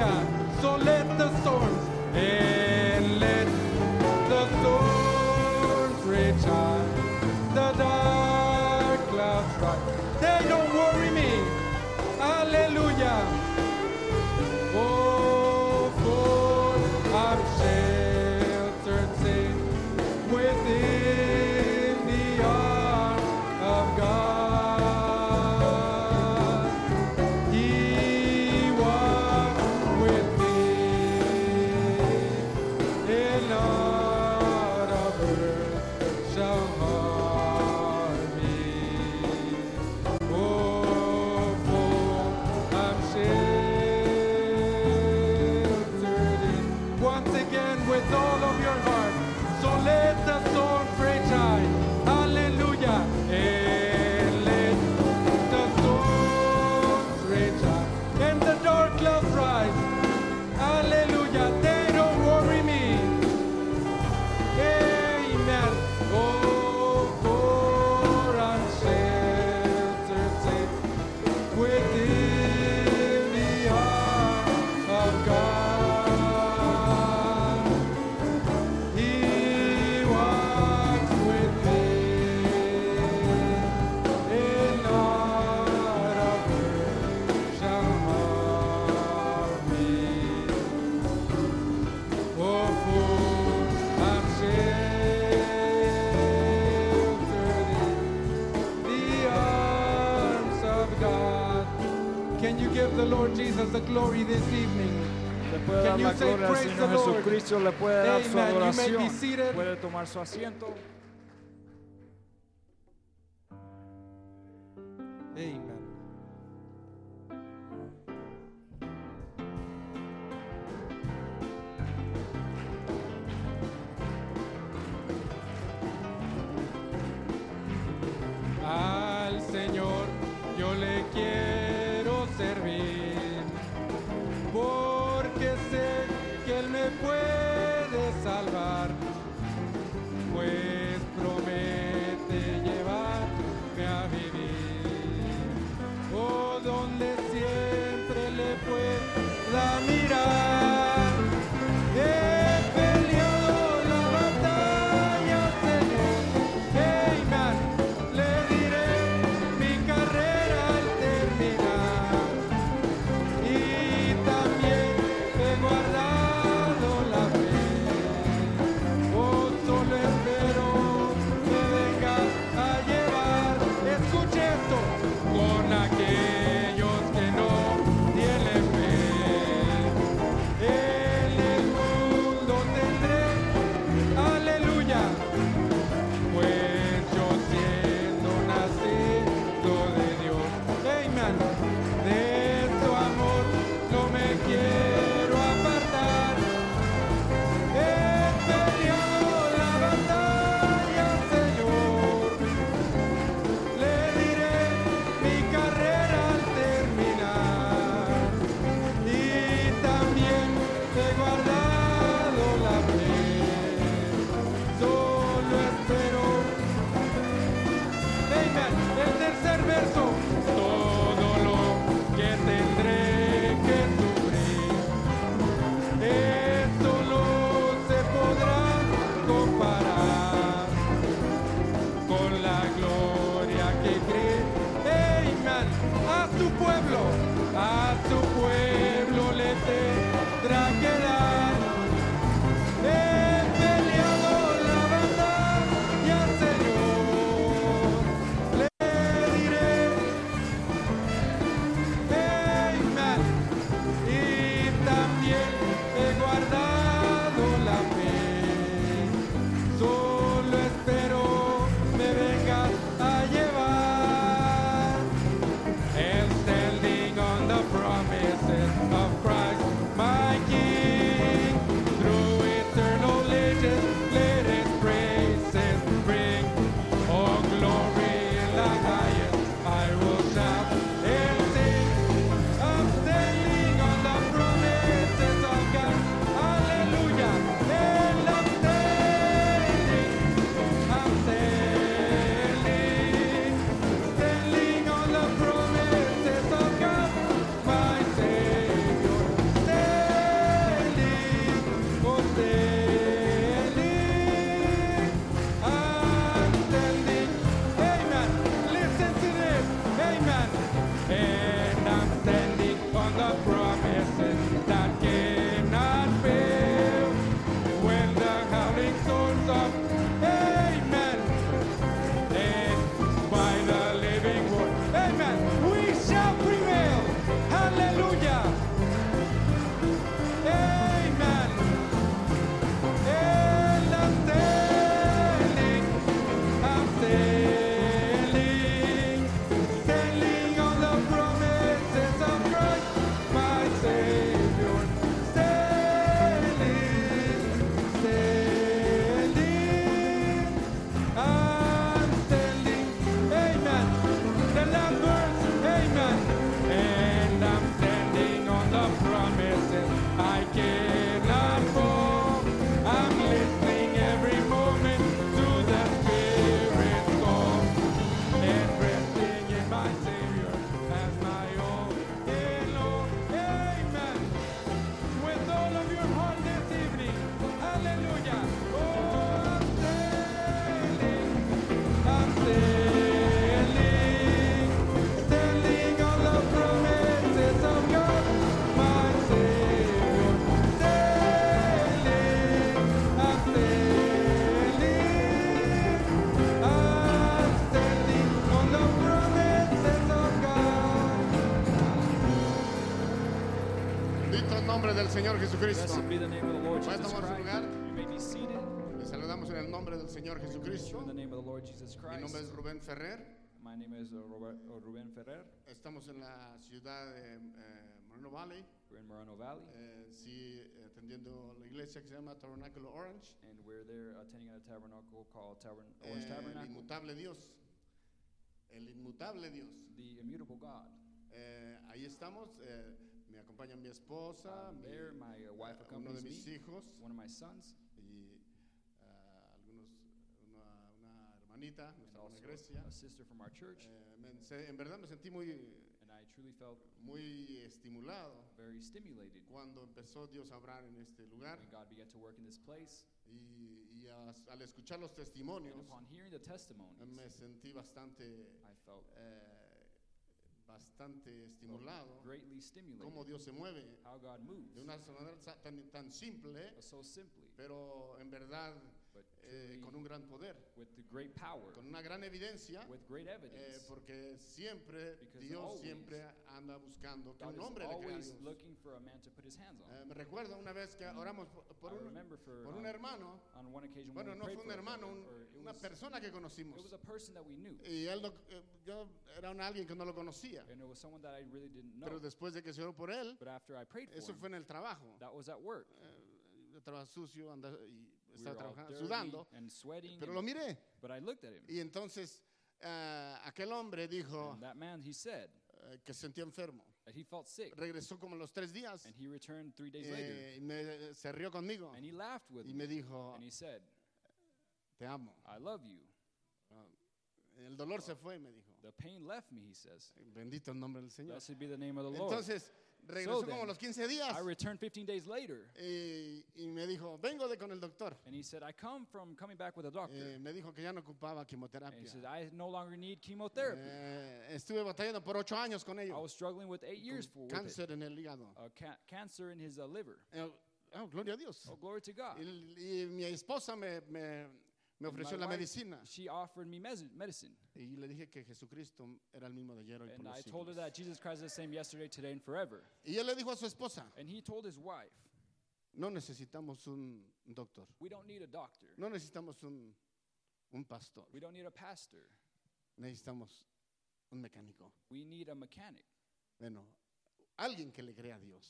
God. Le puede dar gloria al Señor Jesucristo, le puede dar su adoración. Puede tomar su asiento. Pueden Jesus tomar su lugar. You may be seated. Les saludamos en el nombre del Señor Jesucristo. Mi nombre es Rubén Ferrer. My name is uh, Robert, uh, Ruben Ferrer. Estamos en la ciudad de eh, Moreno Valley, We're in Moreno Valley, eh, sí, eh, atendiendo la iglesia que se llama Tabernáculo Orange. and we're there attending a tabernacle called Tabern- Eh, Orange el Tabernacle, inmutable Dios. El inmutable Dios. the immutable God. Eh, ahí estamos. Me acompaña mi esposa, I'm mi- there, my uh, wife eh, uno de mis me, hijos one of my sons, y ah, algunos, una, una hermanita, and nuestra hermana Grecia. a sister from our church. Eh, me- se- en verdad me sentí muy, And I truly felt muy estimulado very stimulated cuando empezó Dios a obrar en este lugar when God began to work in this place. y, y a- al escuchar los And testimonios upon hearing the testimonies, me sentí bastante, I felt eh, bastante estimulado greatly stimulated. cómo Dios se mueve how God moves. de una manera tan, tan simple, so simply, pero en verdad eh, truly con un gran poder, with the great power, con una gran evidencia, with great eh, evidence. porque siempre Because Dios always siempre anda buscando que God un is hombre le crea a always Dios. looking for a man to put his hands on. Eh, me recuerdo una vez que oramos por, por I un, remember for por un um, hermano, on one occasion bueno, when no we fue prayed un for a hermano, brother, un- or it una was, persona que conocimos. it was a person that we knew, Y él, no- eh, yo era un alguien que no lo conocía, and it was someone that I really didn't know. pero después de que se oró por él, But after I prayed for eso him, fue en el trabajo. that was at work. Eh, yo estaba sucio, anda- y We estaba trabajando, sudando, pero lo miré. but I looked at him, Y entonces eh, aquel hombre dijo man, said eh, que se sentía enfermo. that he felt sick, Regresó como los tres días and he returned three days later, eh, y me, se rió conmigo and he with y me, me dijo, and he said, te amo. I love you. El dolor se fue, me dijo. The pain left me, he says. Bendito el nombre del Señor. Blessed be the name of the Lord. Entonces, regresó So como los 15 días I returned 15 days later, y, y me dijo, vengo de con el doctor. and he said, I come from coming back with a doctor. Eh, me dijo que ya no ocupaba And he said, I no longer need chemotherapy. Eh, estuve batallando por ocho años con I was struggling with eight years for con with it. cáncer en el hígado. Uh, ca- cancer in his uh, liver. Eh, oh, gloria a Dios. Oh, glory to God. Y, y mi esposa me, me, me ofreció la medicina. She offered me medicine. Y le dije que Jesucristo era el mismo de ayer, hoy por los siglos. Y él le dijo a su esposa, And he told his wife, no necesitamos un doctor, We don't need a doctor. no necesitamos un, un pastor, We don't need a pastor. necesitamos un mecánico. We need a mechanic. Bueno, alguien que le crea a Dios.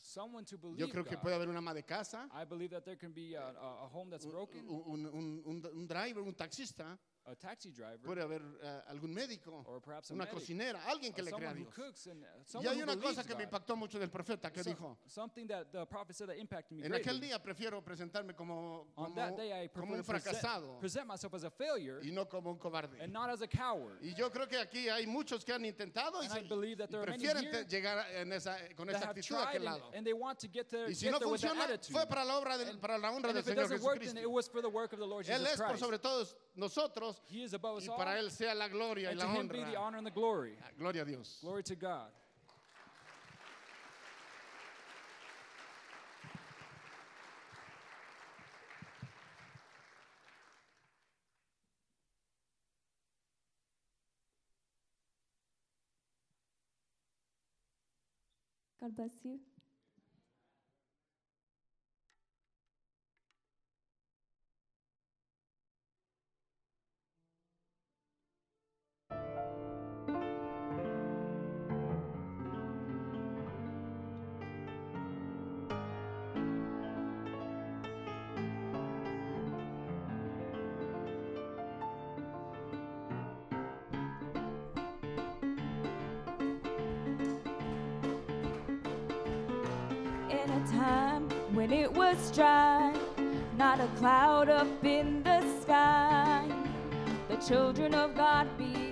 Yo creo que puede haber una ama de casa, I believe that there can be a, a, a home that's un, broken, un- un- un- un driver, un taxista, a taxi driver, puede haber eh, algún médico, or perhaps a una medic, cocinera, alguien que or le crea a who Dios. cooks, and uh, Y someone hay una cosa que me God. impactó mucho del profeta que So- dijo, something that the prophet said that impacted me en aquel greatly. día prefiero presentarme como, como, that day, I como un present, fracasado present myself as a failure y no como un cobarde. and not as a coward. Y yo creo que aquí hay muchos que han intentado y, And se- I believe that y prefieren llegar en esa, con esa actitud a aquel and, lado. and they want to get there, Y si no funciona, fue para la obra del, para la honra and del Señor Jesucristo. Él es por sobre todos nosotros He is above us y all, para Él sea la gloria y and la to him be the honra. honor and the glory. Ah, Gloria a Dios. Glory to God. God bless you. in a time when it was dry, not a cloud up in the sky. The children of God be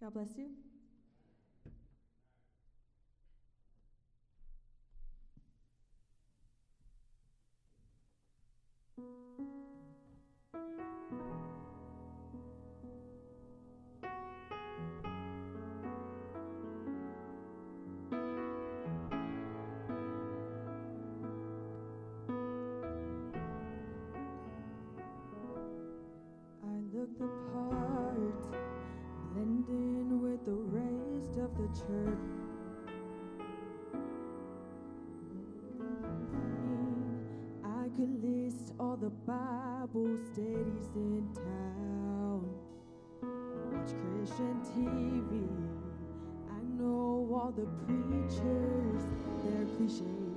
God bless you. the Bible studies in town. Watch Christian TV. I know all the preachers, they're cliches.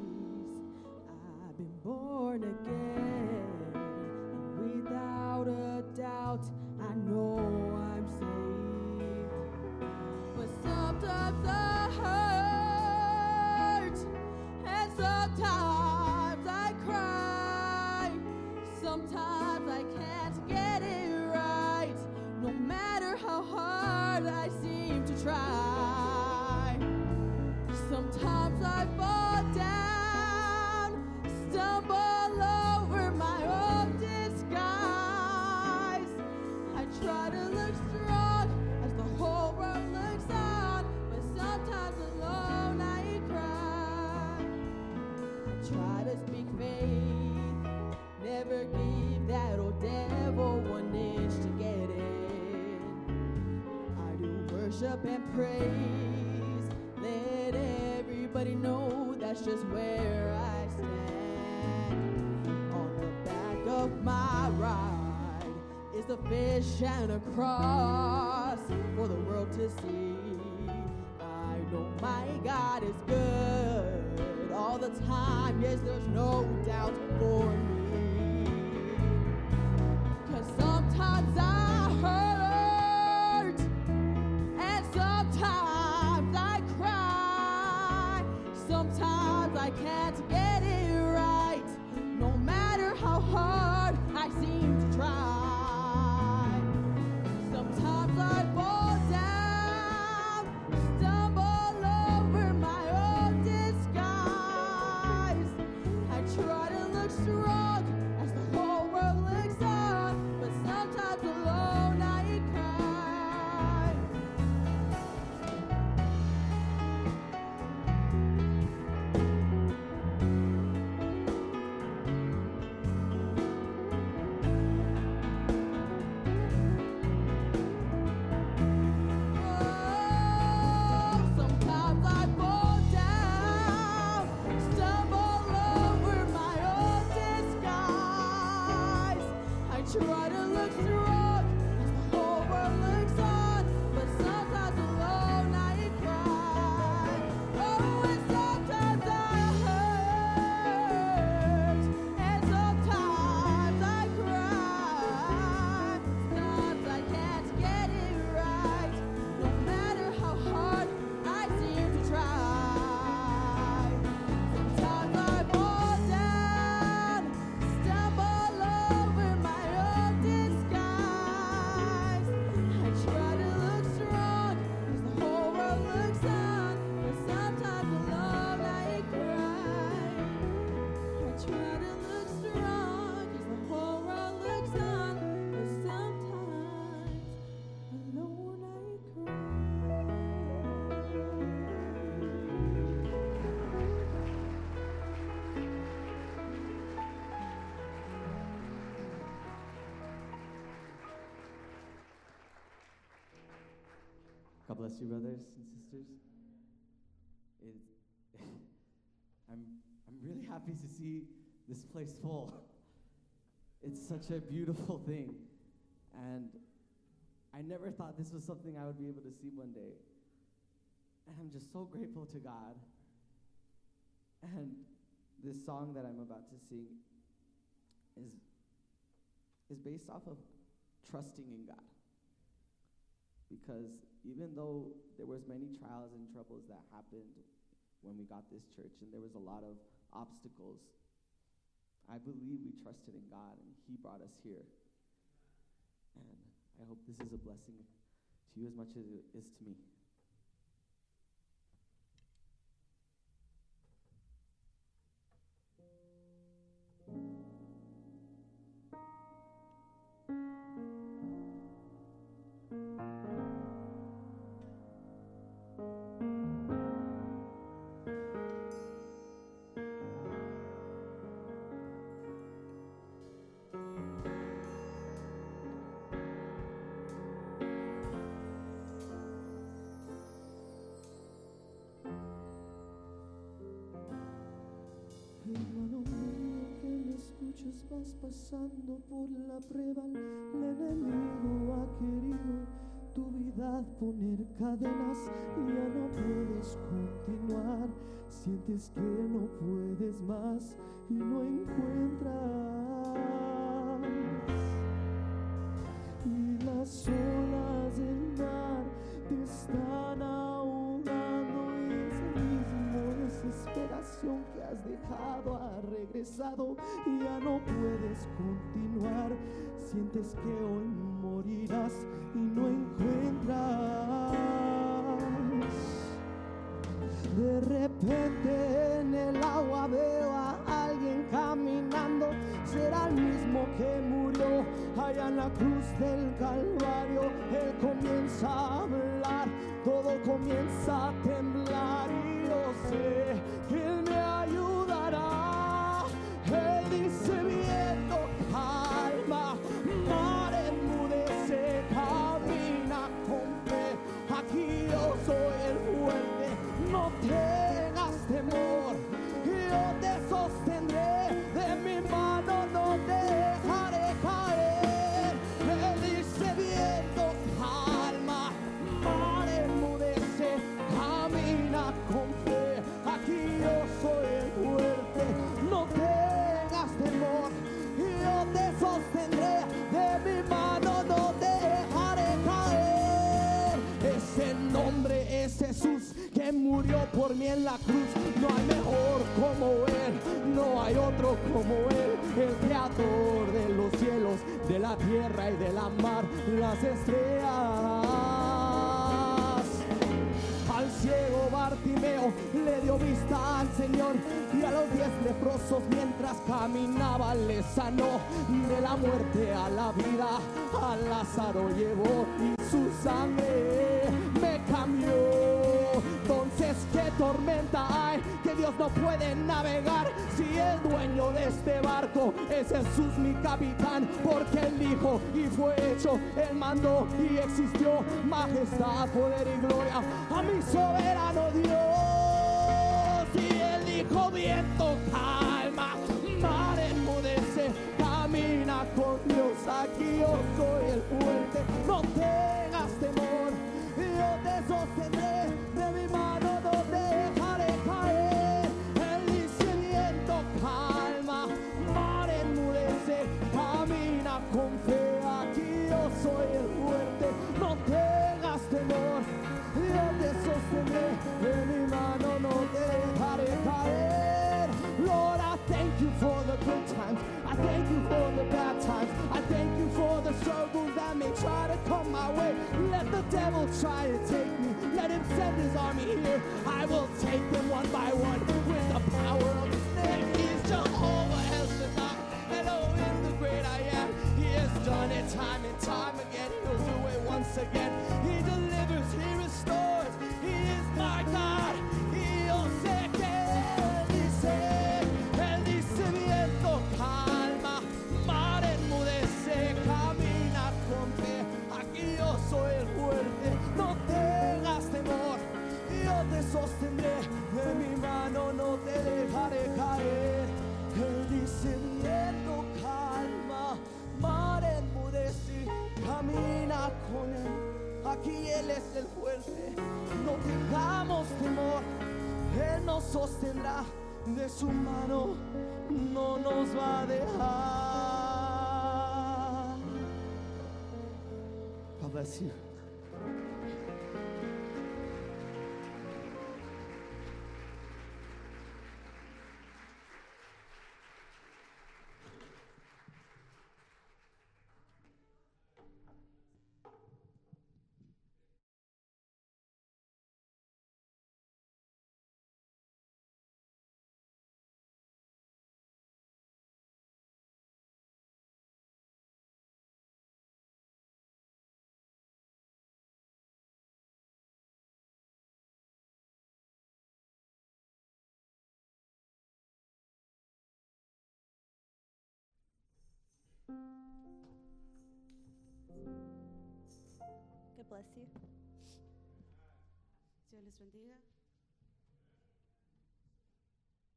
Worship and praise, let everybody know that's just where I stand. On the back of my ride is a fish and a cross for the world to see. I know my God is good all the time. Yes, there's no bless you, brothers and sisters. It, I'm, I'm really happy to see this place full. It's such a beautiful thing. And I never thought this was something I would be able to see one day. And I'm just so grateful to God. And this song that I'm about to sing is, is based off of trusting in God because even though there was many trials and troubles that happened when we got this church and there was a lot of obstacles i believe we trusted in god and he brought us here. And i hope this is a blessing to you as much as it is to me pasando por la prueba. El enemigo ha querido tu vida poner cadenas y ya no puedes continuar. Sientes que no puedes más y no encuentras. Y las olas dejado ha regresado y ya no puedes continuar. Sientes que hoy morirás y no encuentras. De repente en el agua veo a alguien caminando, será el mismo que murió allá en la cruz del Calvario, Él comienza a hablar, todo comienza a de los cielos, de la tierra y de la mar, las estrellas. Al ciego Bartimeo le dio vista al Señor y a los diez leprosos mientras caminaba le sanó de la muerte a la vida. A Lázaro llevó y su sangre no puede navegar? Si el dueño de este barco es Jesús, mi capitán, porque él dijo y fue hecho, él mandó y existió majestad, poder y gloria a mi soberano Dios. Y él dijo, viento, calma, mar enmudece, camina con Dios, aquí yo soy el fuerte, no tengas temor, yo te sostendré, de mi mano struggles that may try to come my way. Let the devil try to take me. Let him send his army here. I will take them one by one with the power of his name. He is Jehovah El Shaddai. Elohim, the great I am. He has done it time and time again. He'll do it once again. Él dice viento, calma, mar enmudece, camina con él. Aquí Él es el fuerte, no tengamos temor, Él nos sostendrá de su mano, no nos va a dejar. God bless you. Dios les bendiga.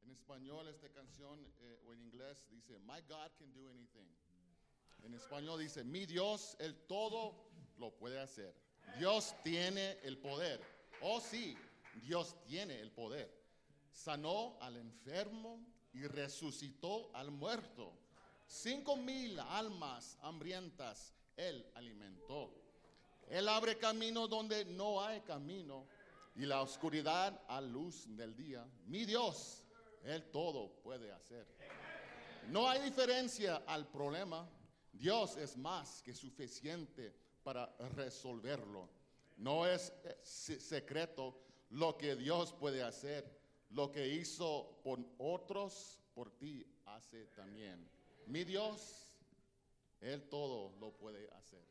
En español esta canción eh, o en inglés dice, My God can do anything. En español dice, mi Dios, el todo lo puede hacer. Dios tiene el poder. Oh sí, Dios tiene el poder. Sanó al enfermo y resucitó al muerto. Cinco mil almas hambrientas Él alimentó. Él abre camino donde no hay camino y la oscuridad a luz del día. Mi Dios, Él todo puede hacer. No hay diferencia al problema. Dios es más que suficiente para resolverlo. No es eh, se- secreto lo que Dios puede hacer. Lo que hizo por otros, por ti hace también. Mi Dios, Él todo lo puede hacer.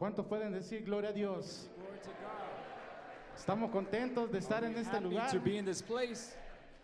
¿Cuántos pueden decir gloria a Dios? Glory to God. Estamos contentos de estar en este Happy lugar to be in this place,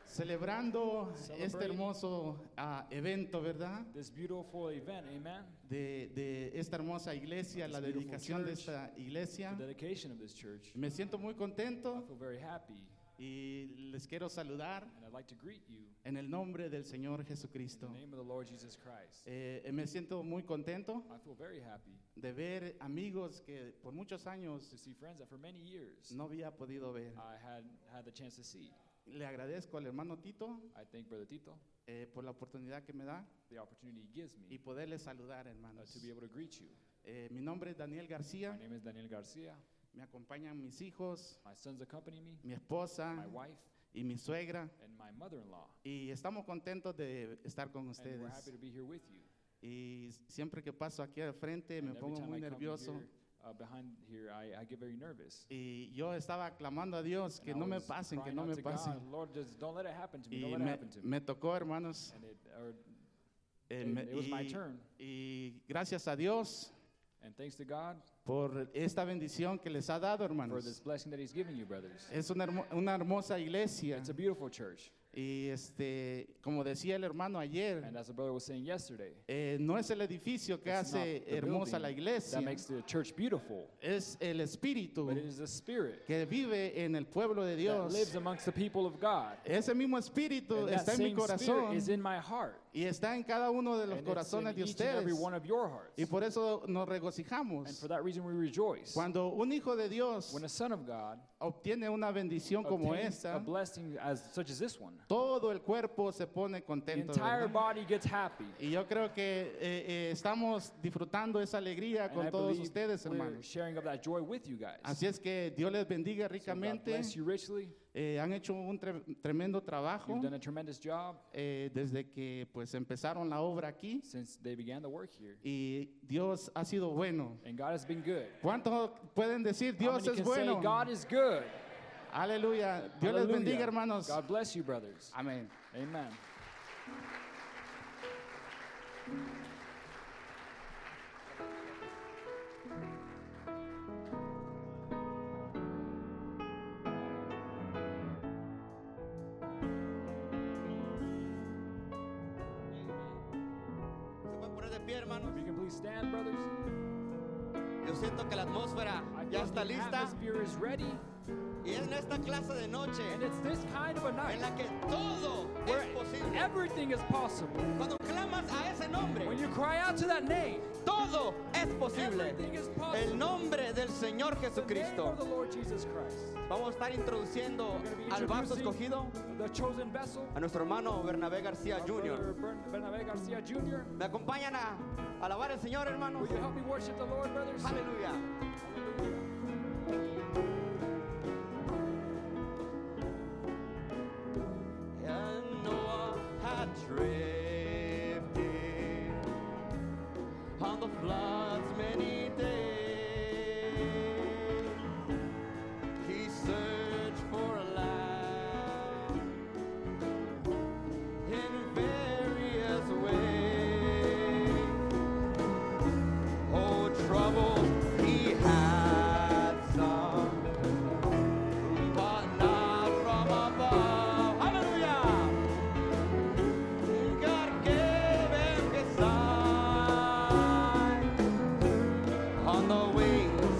celebrando este Celebrating. hermoso ah, evento, ¿verdad? this beautiful event. Amen. De, de esta hermosa iglesia, This la beautiful dedicación de church. esta iglesia. The dedication of this church. Me siento muy I contento feel very happy, y les quiero saludar and I'd like to greet you en el nombre del Señor in Jesucristo. the name of the Lord Jesus Christ. Eh, me siento muy contento I feel very happy de ver amigos que por muchos años to see friends that for many years no había podido ver. I had had the chance to see. Le agradezco al hermano Tito I thank Brother Tito eh, por la oportunidad que me da the opportunity he gives me y poderle saludar, uh, hermanos. to be able to greet you. Eh, mi nombre es Daniel García, My name is Daniel Garcia. Me acompañan mis hijos, My sons accompany me, mi esposa my wife, y mi suegra and my mother-in-law. y estamos contentos de estar con And we're happy ustedes. to be here with you. Y siempre que paso aquí al frente me And every pongo time muy I come nervioso here, uh, behind here, I, I get very nervous. y yo estaba clamando a Dios que And I no me was pasen, que crying no out me to God, pasen. Lord, just don't let it happen to me. Y Don't let it me, happen to me. me tocó, hermanos. And it, or, eh, it, me- it was my y, turn. y gracias a Dios And thanks to God por esta bendición que les ha dado, for this hermanos. blessing that He's given you, brothers. Es una, hermo- una hermosa iglesia. It's a beautiful church. Y este, como decía el hermano ayer, And as the brother was saying yesterday, eh, no es el edificio que it's not hace the hermosa la iglesia, that makes the church beautiful, es el espíritu but it is the Spirit que vive en el pueblo de that Dios. lives amongst the people of God. Ese mismo espíritu And that está en mi same Spirit corazón is in my heart. Y está en cada uno de los And it's in corazones de each and every ustedes. one of your hearts. Y por eso nos And regocijamos. for that reason we rejoice. Cuando un hijo de Dios When a son of God obtiene una bendición como obtains a esta, blessing as such as this one, todo el cuerpo se pone the contento. entire ¿verdad? body gets happy. Y yo creo que eh, eh, estamos disfrutando esa alegría And con todos believe ustedes, we're hermanos. sharing of that joy with you guys. Así es que Dios les bendiga So God ricamente. bless you richly. Eh, han hecho un tre- tremendo trabajo You've done a tremendous job eh, desde que pues empezaron la obra aquí since they began the work here. y Dios ha sido bueno. And God has been good. ¿Cuántos pueden decir How Dios many es can bueno? God is good? Aleluya. Dios les Hallelujah. bendiga, hermanos. God bless you, brothers. Amén. Amen. Yo siento que la atmósfera I ya feel está the lista. atmosphere is ready, y es en esta clase de noche and it's this kind of a night en la que todo where es posible. everything is possible. Cuando clamas a ese nombre, When you cry out to that name, todo es posible. everything is El nombre del Señor The name Jesucristo. of the Lord Jesus Christ. Vamos a estar introduciendo al vaso escogido the chosen vessel, a nuestro hermano Bernabé García Jr. brother Bern- Bernabé Garcia Jr. ¿Me acompañan a alabar al Señor, hermanos? Will you help me worship the Lord, brothers? Aleluya.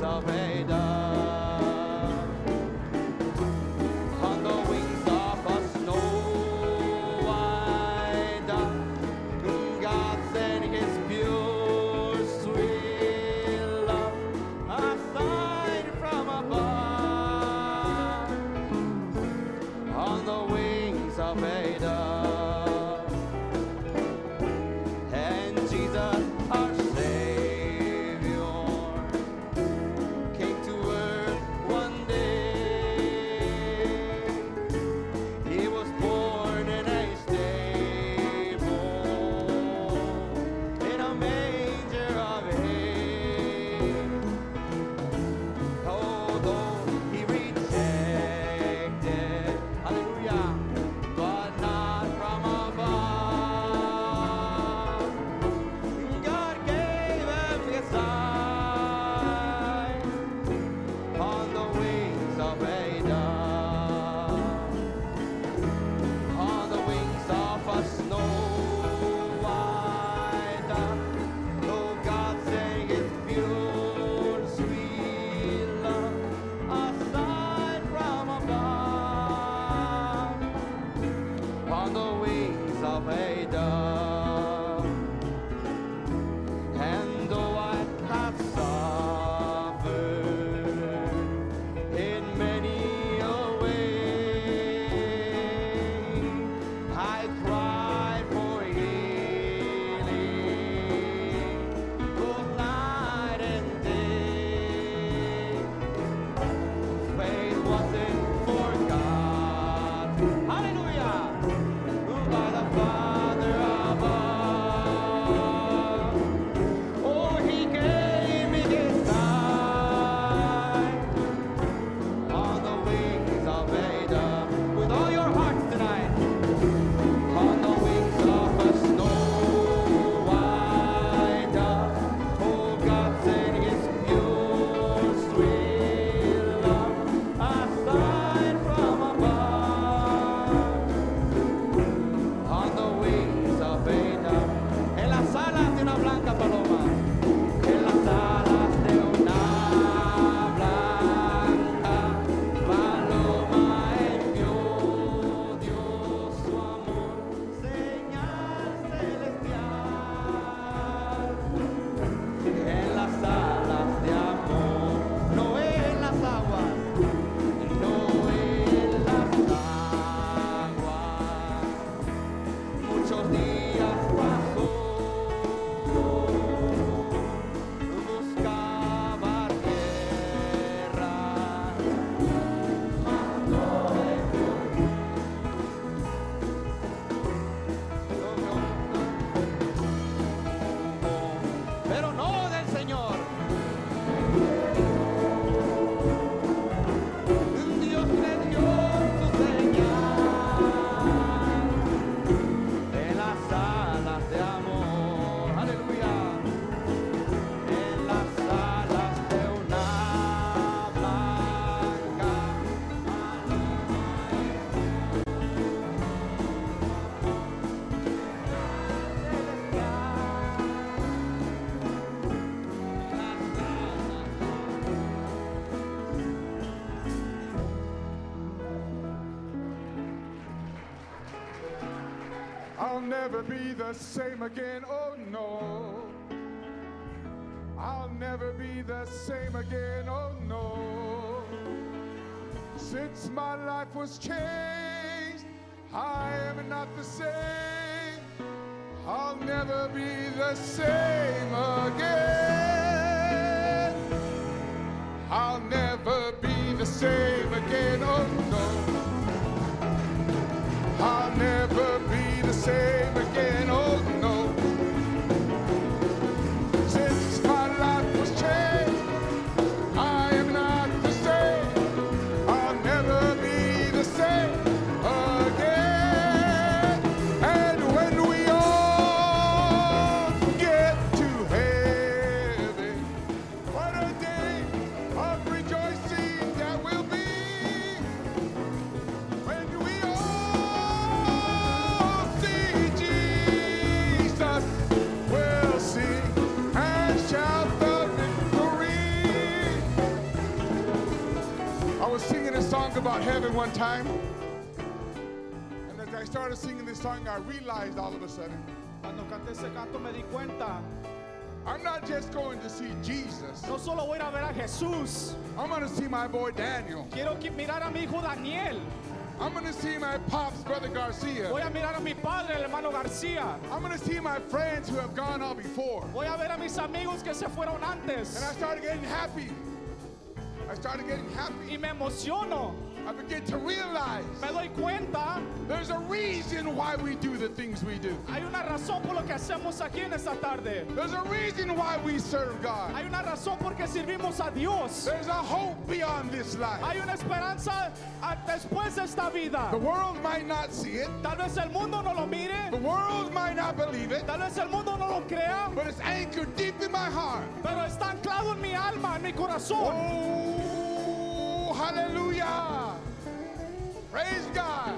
of never be the same again. Oh no. I'll never be the same again. Oh no. Since my life was changed, I am not the same. I'll never be the same again. I'll never be the same again. Oh no. I'll never be the same. Song about heaven one time. And as I started singing this song, I realized all of a sudden, Cuando canté ese canto me di cuenta, I'm not just going to see Jesus. no solo voy a ver a Jesús, I'm going to see my boy Daniel. quiero mirar a mi hijo Daniel, I'm going to see my pops, brother Garcia. voy a mirar a mi padre, el hermano García, I'm going to see my friends who have gone out before. voy a ver a mis amigos que se fueron antes And I started getting happy. I started getting happy. y me emociono, I begin to realize me doy cuenta, there's a reason why we do the things we do. hay una razón por lo que hacemos aquí en esta tarde, There's a reason why we serve God. hay una razón por qué servimos a Dios, There's a hope beyond this life. hay una esperanza ah, después de esta vida. The world might not see it. Tal vez el mundo no lo mire, The world might not believe it. tal vez el mundo no lo crea, But it's anchored deep in my heart. pero está anclado en mi alma, en mi corazón. Oh, hallelujah. Praise God.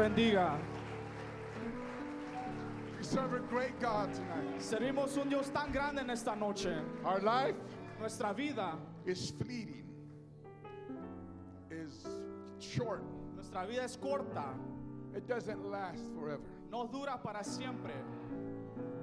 Bendiga. We serve a great God tonight. Servimos un Dios tan grande en esta noche. Our life Nuestra vida, is fleeting, is short. nuestra vida es corta, It doesn't last forever. no dura para siempre,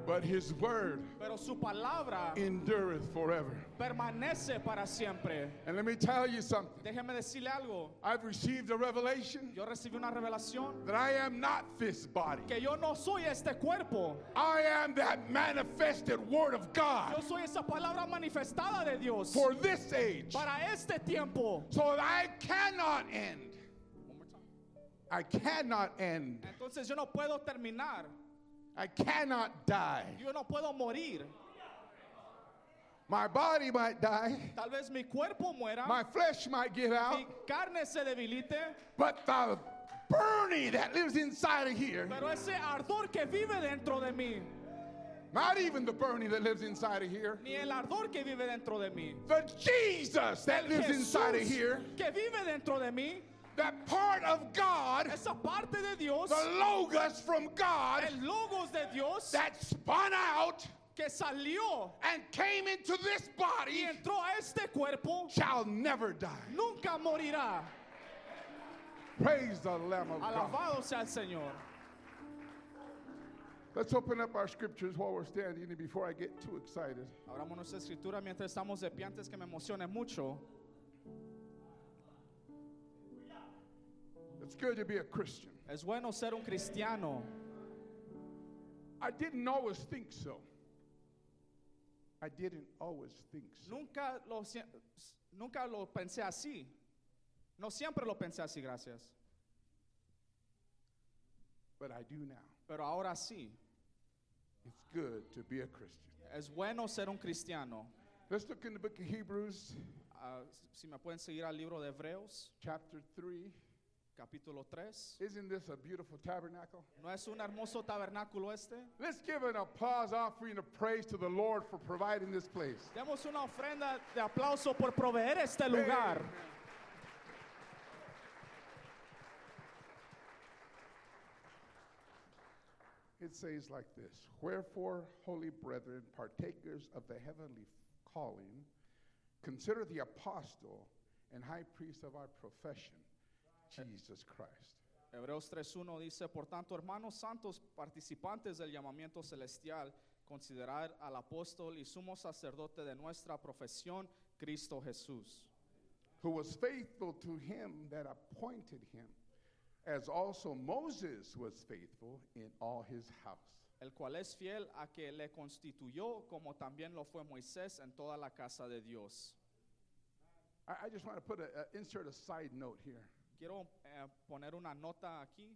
But His word pero su palabra endureth forever. permanece para siempre. And let me tell you something. Déjeme decirle algo. I've received a revelation Yo recibí una revelación that I am not this body. que yo no soy este cuerpo. I am that manifested word of Yo God soy esa palabra manifestada de Dios for this age. para este tiempo. So that I cannot end. One more time. I cannot end. Entonces yo no puedo terminar. I cannot die. Yo no puedo morir. My body might die. Tal vez mi cuerpo muera, My flesh might give out. mi carne se debilite, But the Bernie that lives inside of here, pero ese ardor que vive dentro de mí, not even the Bernie that lives inside of here, ni el ardor que vive dentro de mí, the Jesus that el lives inside of here, que vive dentro de mí, that part of God, esa parte de Dios, the Logos from God el logos de Dios that spun out que salió and came into this y body entró a este cuerpo, shall never die. nunca morirá. Praise the Lamb of God. Alabado sea el Señor. Let's open up our scriptures while we're standing and before I get too excited. Abramos nuestra escritura mientras estamos de pie antes que me emocione mucho. It's good to be a Christian. Es bueno ser un cristiano. I didn't always think so. I didn't always think so. Nunca lo, nunca lo pensé así. No siempre lo pensé así, gracias. But I do now. Pero ahora sí. It's good to be a Christian. Es bueno ser un cristiano. Let's look in the book of Hebrews, Ah, si me pueden seguir al libro de Hebreos, chapter 3. Capítulo 3. Isn't this a beautiful tabernacle? ¿No es un hermoso tabernáculo este? Let's give an applause offering of praise to the Lord for providing this place. Demos una ofrenda de aplauso por proveer este lugar. Amen. It says like this Wherefore, holy brethren, partakers of the heavenly calling, consider the apostle and high priest of our profession, Jesus Christ. Hebreos 3.1 dice, por tanto, hermanos santos, participantes del llamamiento celestial, considerar al apóstol y sumo sacerdote de nuestra profesión, Cristo Jesús, who was faithful to him that appointed him, as also Moses was faithful in all his house. el cual es fiel a que le constituyó como también lo fue Moisés en toda la casa de Dios. I, I just want to put a, a- insert a side note here. Quiero eh, poner una nota aquí.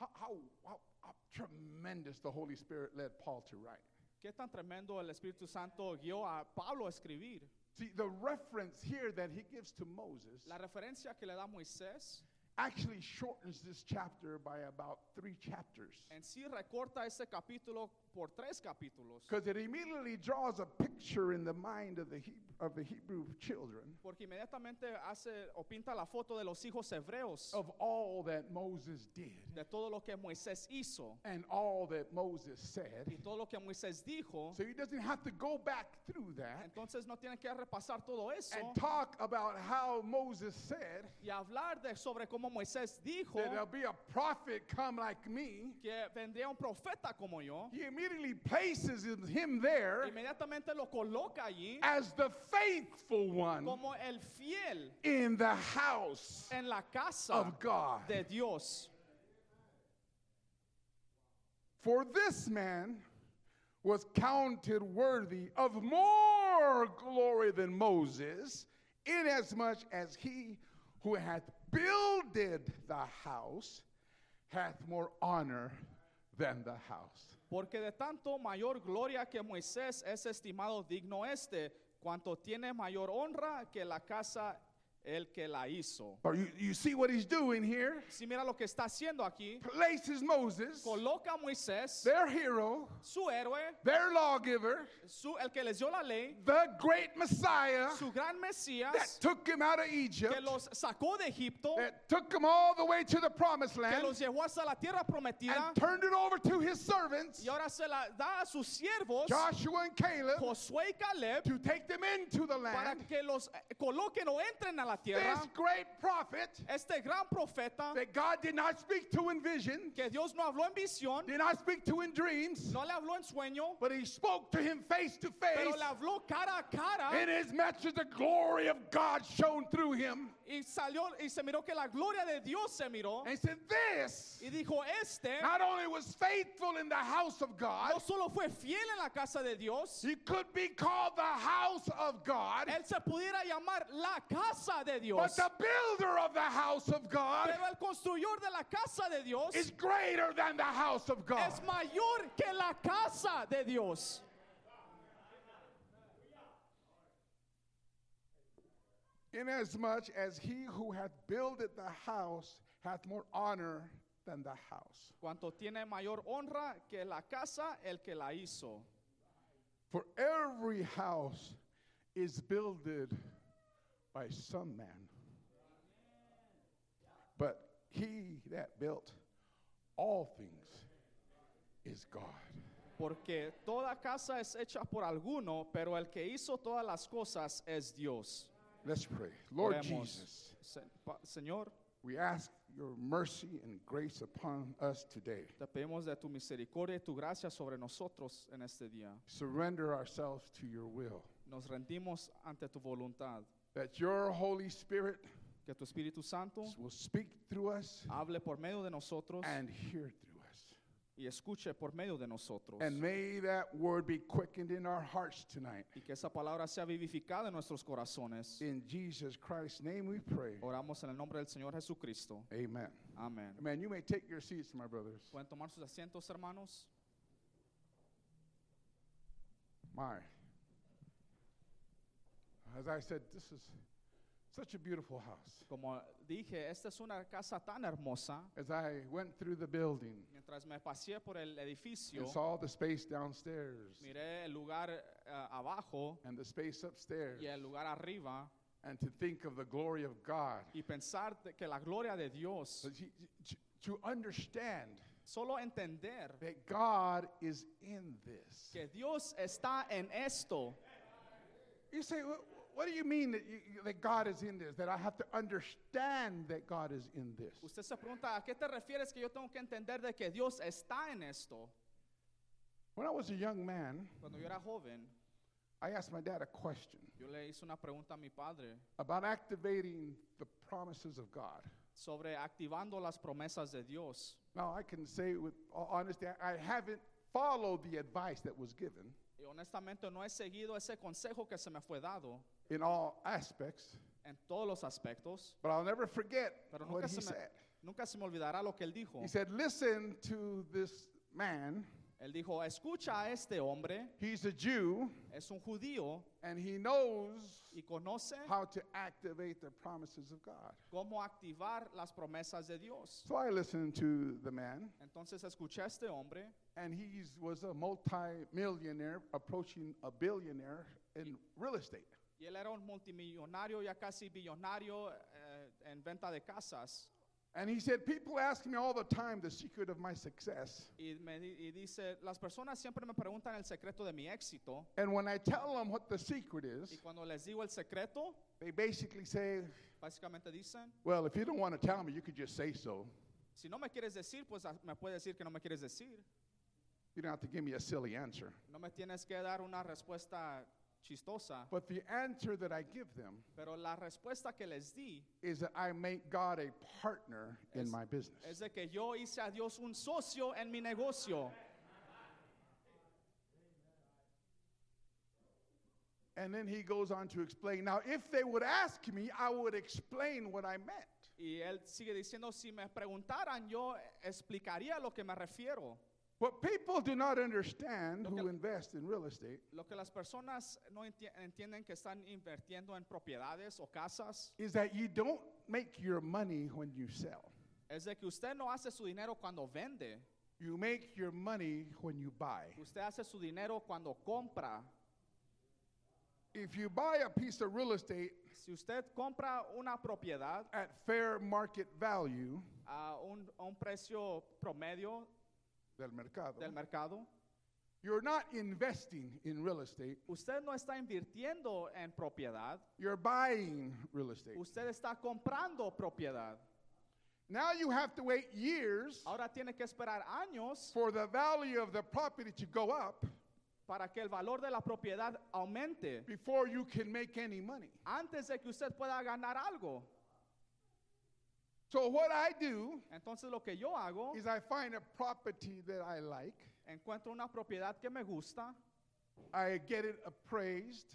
How, how, how, how tremendous the Holy Spirit led Paul to write. ¿Qué tan tremendo el Espíritu Santo guió a Pablo a escribir? See, the reference here that he gives to Moses La referencia que le da Moisés actually shortens this chapter by about three chapters. en sí recorta ese capítulo por tres capítulos. Because it immediately draws a picture in the mind of the, Heb- of the Hebrew children Porque inmediatamente hace o pinta la foto de los hijos hebreos of all that Moses did de todo lo que Moisés hizo and all that Moses y said. todo lo que Moisés dijo. So he doesn't have to go back through that Entonces no tiene que repasar todo eso and talk about how Moses said y hablar de sobre cómo Moisés dijo that there'll be a prophet come like me. que vendría un profeta como yo. He immediately places him there Inmediatamente lo coloca allí as the faithful one como el fiel in the house en la casa of God. de Dios. For this man was counted worthy of more glory than Moses, inasmuch as he who hath builded the house hath more honor than the house. Porque de tanto mayor gloria que Moisés es estimado digno este, cuanto tiene mayor honra que la casa el que la hizo. Or you, you see what he's doing here? Si mira lo que está haciendo aquí, Places Moses, coloca a Moisés, their hero, su héroe, their lawgiver, su, el que les dio la ley, the great Messiah su gran that took him out of Egypt, que los sacó de Egipto, that took him all the way to the promised que land, los llevó hasta la tierra prometida, and turned it over to his servants, y ahora se la da a sus siervos, Joshua and Caleb, Josué y Caleb, to take them into the para land. que los coloquen o entren a la tierra. This great prophet Este gran profeta that God did not speak to in vision, que Dios no habló en visión, did not speak to in dreams, no le habló en sueño, but he spoke to him face to face. pero le habló cara a cara In his matches, the glory of God shone through him. Y salió y se miró que la gloria de Dios se miró And said, This y dijo, este not only was faithful in the house of God, no solo fue fiel en la casa de Dios, he could be called the house of God, él se pudiera llamar la casa de but Dios. the builder of the house of God Pero el constructor de la casa de Dios is greater than the house of God. es mayor que la casa de Dios. Inasmuch as he who hath builded the house hath more honor than the house. Cuanto tiene mayor honra que la casa el que la hizo. For every house is builded by some man. But he that built all things is God. Porque toda casa es hecha por alguno, pero el que hizo todas las cosas es Dios. Let's pray. Lord Oremos. Jesus, Señor, we ask your mercy and grace upon us today. te pedimos de tu misericordia y tu gracia sobre nosotros en este día. Surrender ourselves to your will. Nos rendimos ante tu voluntad. That your Holy Spirit Que tu Espíritu Santo will speak through us hable por medio de nosotros and hear through us. Y escuche por medio de nosotros. And may that word be quickened in our hearts tonight. Y que esa palabra sea vivificada en nuestros corazones. In Jesus Christ's name we pray. Oramos en el nombre del Señor Jesucristo. Amen. Amén. Amen. You may take your seats, my brothers. ¿Pueden tomar sus asientos, hermanos? My. As I said, this is such a beautiful house. Como dije, esta es una casa tan hermosa. As I went through the building Mientras me paseé por el edificio, and saw the space downstairs miré el lugar eh, abajo and the space upstairs, y el lugar arriba and to think of the glory of God, y pensar de que la gloria de Dios, to- to- understand solo entender that God is in this. que Dios está en esto. You say, "Wha- what do you mean that, you, that God is in this? That I have to understand that God is in this? Usted se pregunta, ¿a qué te refieres que yo tengo que entender de que Dios está en esto? When I was a young man, Cuando yo era joven, I asked my dad a question yo le hice una pregunta a mi padre about activating the promises of God. sobre activando las promesas de Dios. Now, I can say with honesty, I I haven't followed the advice that was given Y honestamente no he seguido ese consejo que se me fue dado in all aspects, en todos los aspectos, but I'll never forget pero what nunca he se, me, said. nunca se me olvidará lo que él dijo. He said, Listen to this man. Él dijo, escucha a este hombre, He's a Jew, es un judío and he knows y conoce how to activate the promises of God. cómo activar las promesas de Dios. So I listened to the man, Entonces escuché a este hombre and he was a multi-millionaire approaching a billionaire in real estate. Y él era un multimillonario, ya casi billonario eh, en venta de casas. And he said, People ask me all the time the secret of my success. Y, me y dice, las personas siempre me preguntan el secreto de mi éxito. And when I tell them what the secret Y is, cuando les digo el secreto, they basically say, básicamente dicen, Well, if you don't want to tell me, you could just say so. si no me quieres decir, pues ah, me puedes decir que no me quieres decir. You don't have to give me a silly answer. No me tienes que dar una respuesta chistosa. But the answer that I give them Pero la respuesta que les di is that I make God a partner in my business. es de que yo hice a Dios un socio en mi negocio. And then he goes on to explain. Now, if they would ask me, I would explain what I meant. Y él sigue diciendo, si me preguntaran, yo explicaría lo que me refiero. What people do not understand who invest in real estate Lo que las personas no enti- entienden que están invirtiendo en propiedades o casas is that you don't make your money when you sell. es de que usted no hace su dinero cuando vende, You make your money when you buy. usted hace su dinero cuando compra. If you buy a piece of real estate Si usted compra una propiedad at fair market value a un, a un precio promedio del mercado, del mercado, you're not investing in real estate. usted no está invirtiendo en propiedad, You're buying real estate. usted está comprando propiedad. Now you have to wait years Ahora tiene que esperar años for the value of the property to go up para que el valor de la propiedad aumente before you can make any money. antes de que usted pueda ganar algo. So what I do Entonces lo que yo hago, is I find a property that I like, encuentro una propiedad que me gusta I get it appraised,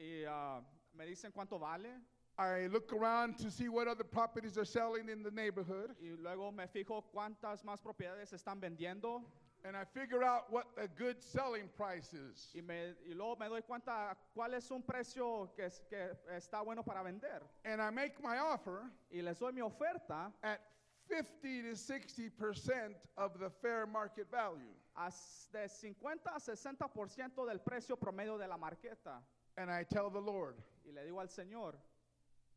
y, ah, me dicen cuánto vale I look around to see what other properties are selling in the neighborhood, y luego me fijo cuántas más propiedades están vendiendo and I figure out what the good selling price is. y, me, y luego me doy cuenta cuál es un precio que, es- que está bueno para vender And I make my offer y les doy mi oferta at 50 to 60% of the fair market value. a s- de 50 a 60% del precio promedio de la marqueta And I tell the Lord, y le digo al Señor,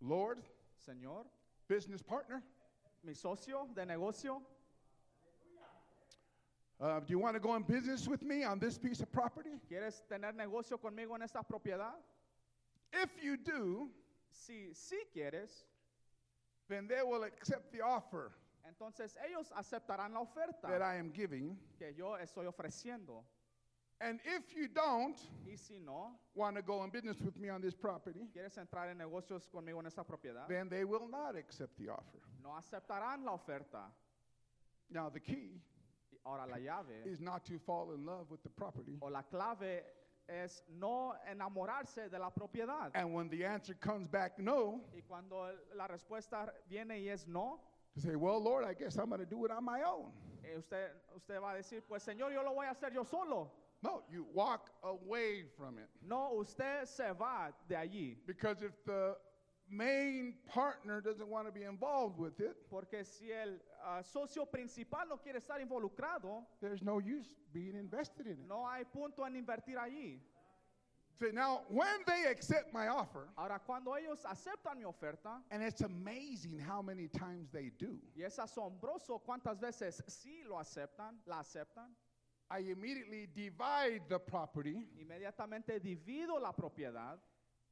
Lord, Señor, business partner, mi socio de negocio, uh, do you want to go in business with me on this piece of property? ¿quieres tener negocio conmigo en esta propiedad? If you do, Si sí quieres, then they will accept the offer entonces ellos aceptarán la oferta that I am giving. que yo estoy ofreciendo. And if you don't Y si no, want to go in business with me on this property, quieres entrar en negocios conmigo en esta propiedad, then they will not accept the offer. no aceptarán la oferta. Now, the key Ahora la llave is not to fall in love with the property. o la clave es no enamorarse de la propiedad. And when the answer comes back no, Y cuando el- la respuesta viene y es no, to say, well, Lord, I guess I'm going to do it on my own. eh, usted, usted va a decir, pues Señor, yo lo voy a hacer yo solo. No, you walk away from it. No, usted se va de allí. Because if the main partner doesn't want to be involved with it, Porque si el ah, socio principal no quiere estar involucrado, there's no use being invested in it. no hay punto en invertir allí. So now, when they accept my offer, Ahora, cuando ellos aceptan mi oferta, and it's amazing how many times they do, y es asombroso cuántas veces sí lo aceptan, la aceptan, I immediately divide the property, inmediatamente divido la propiedad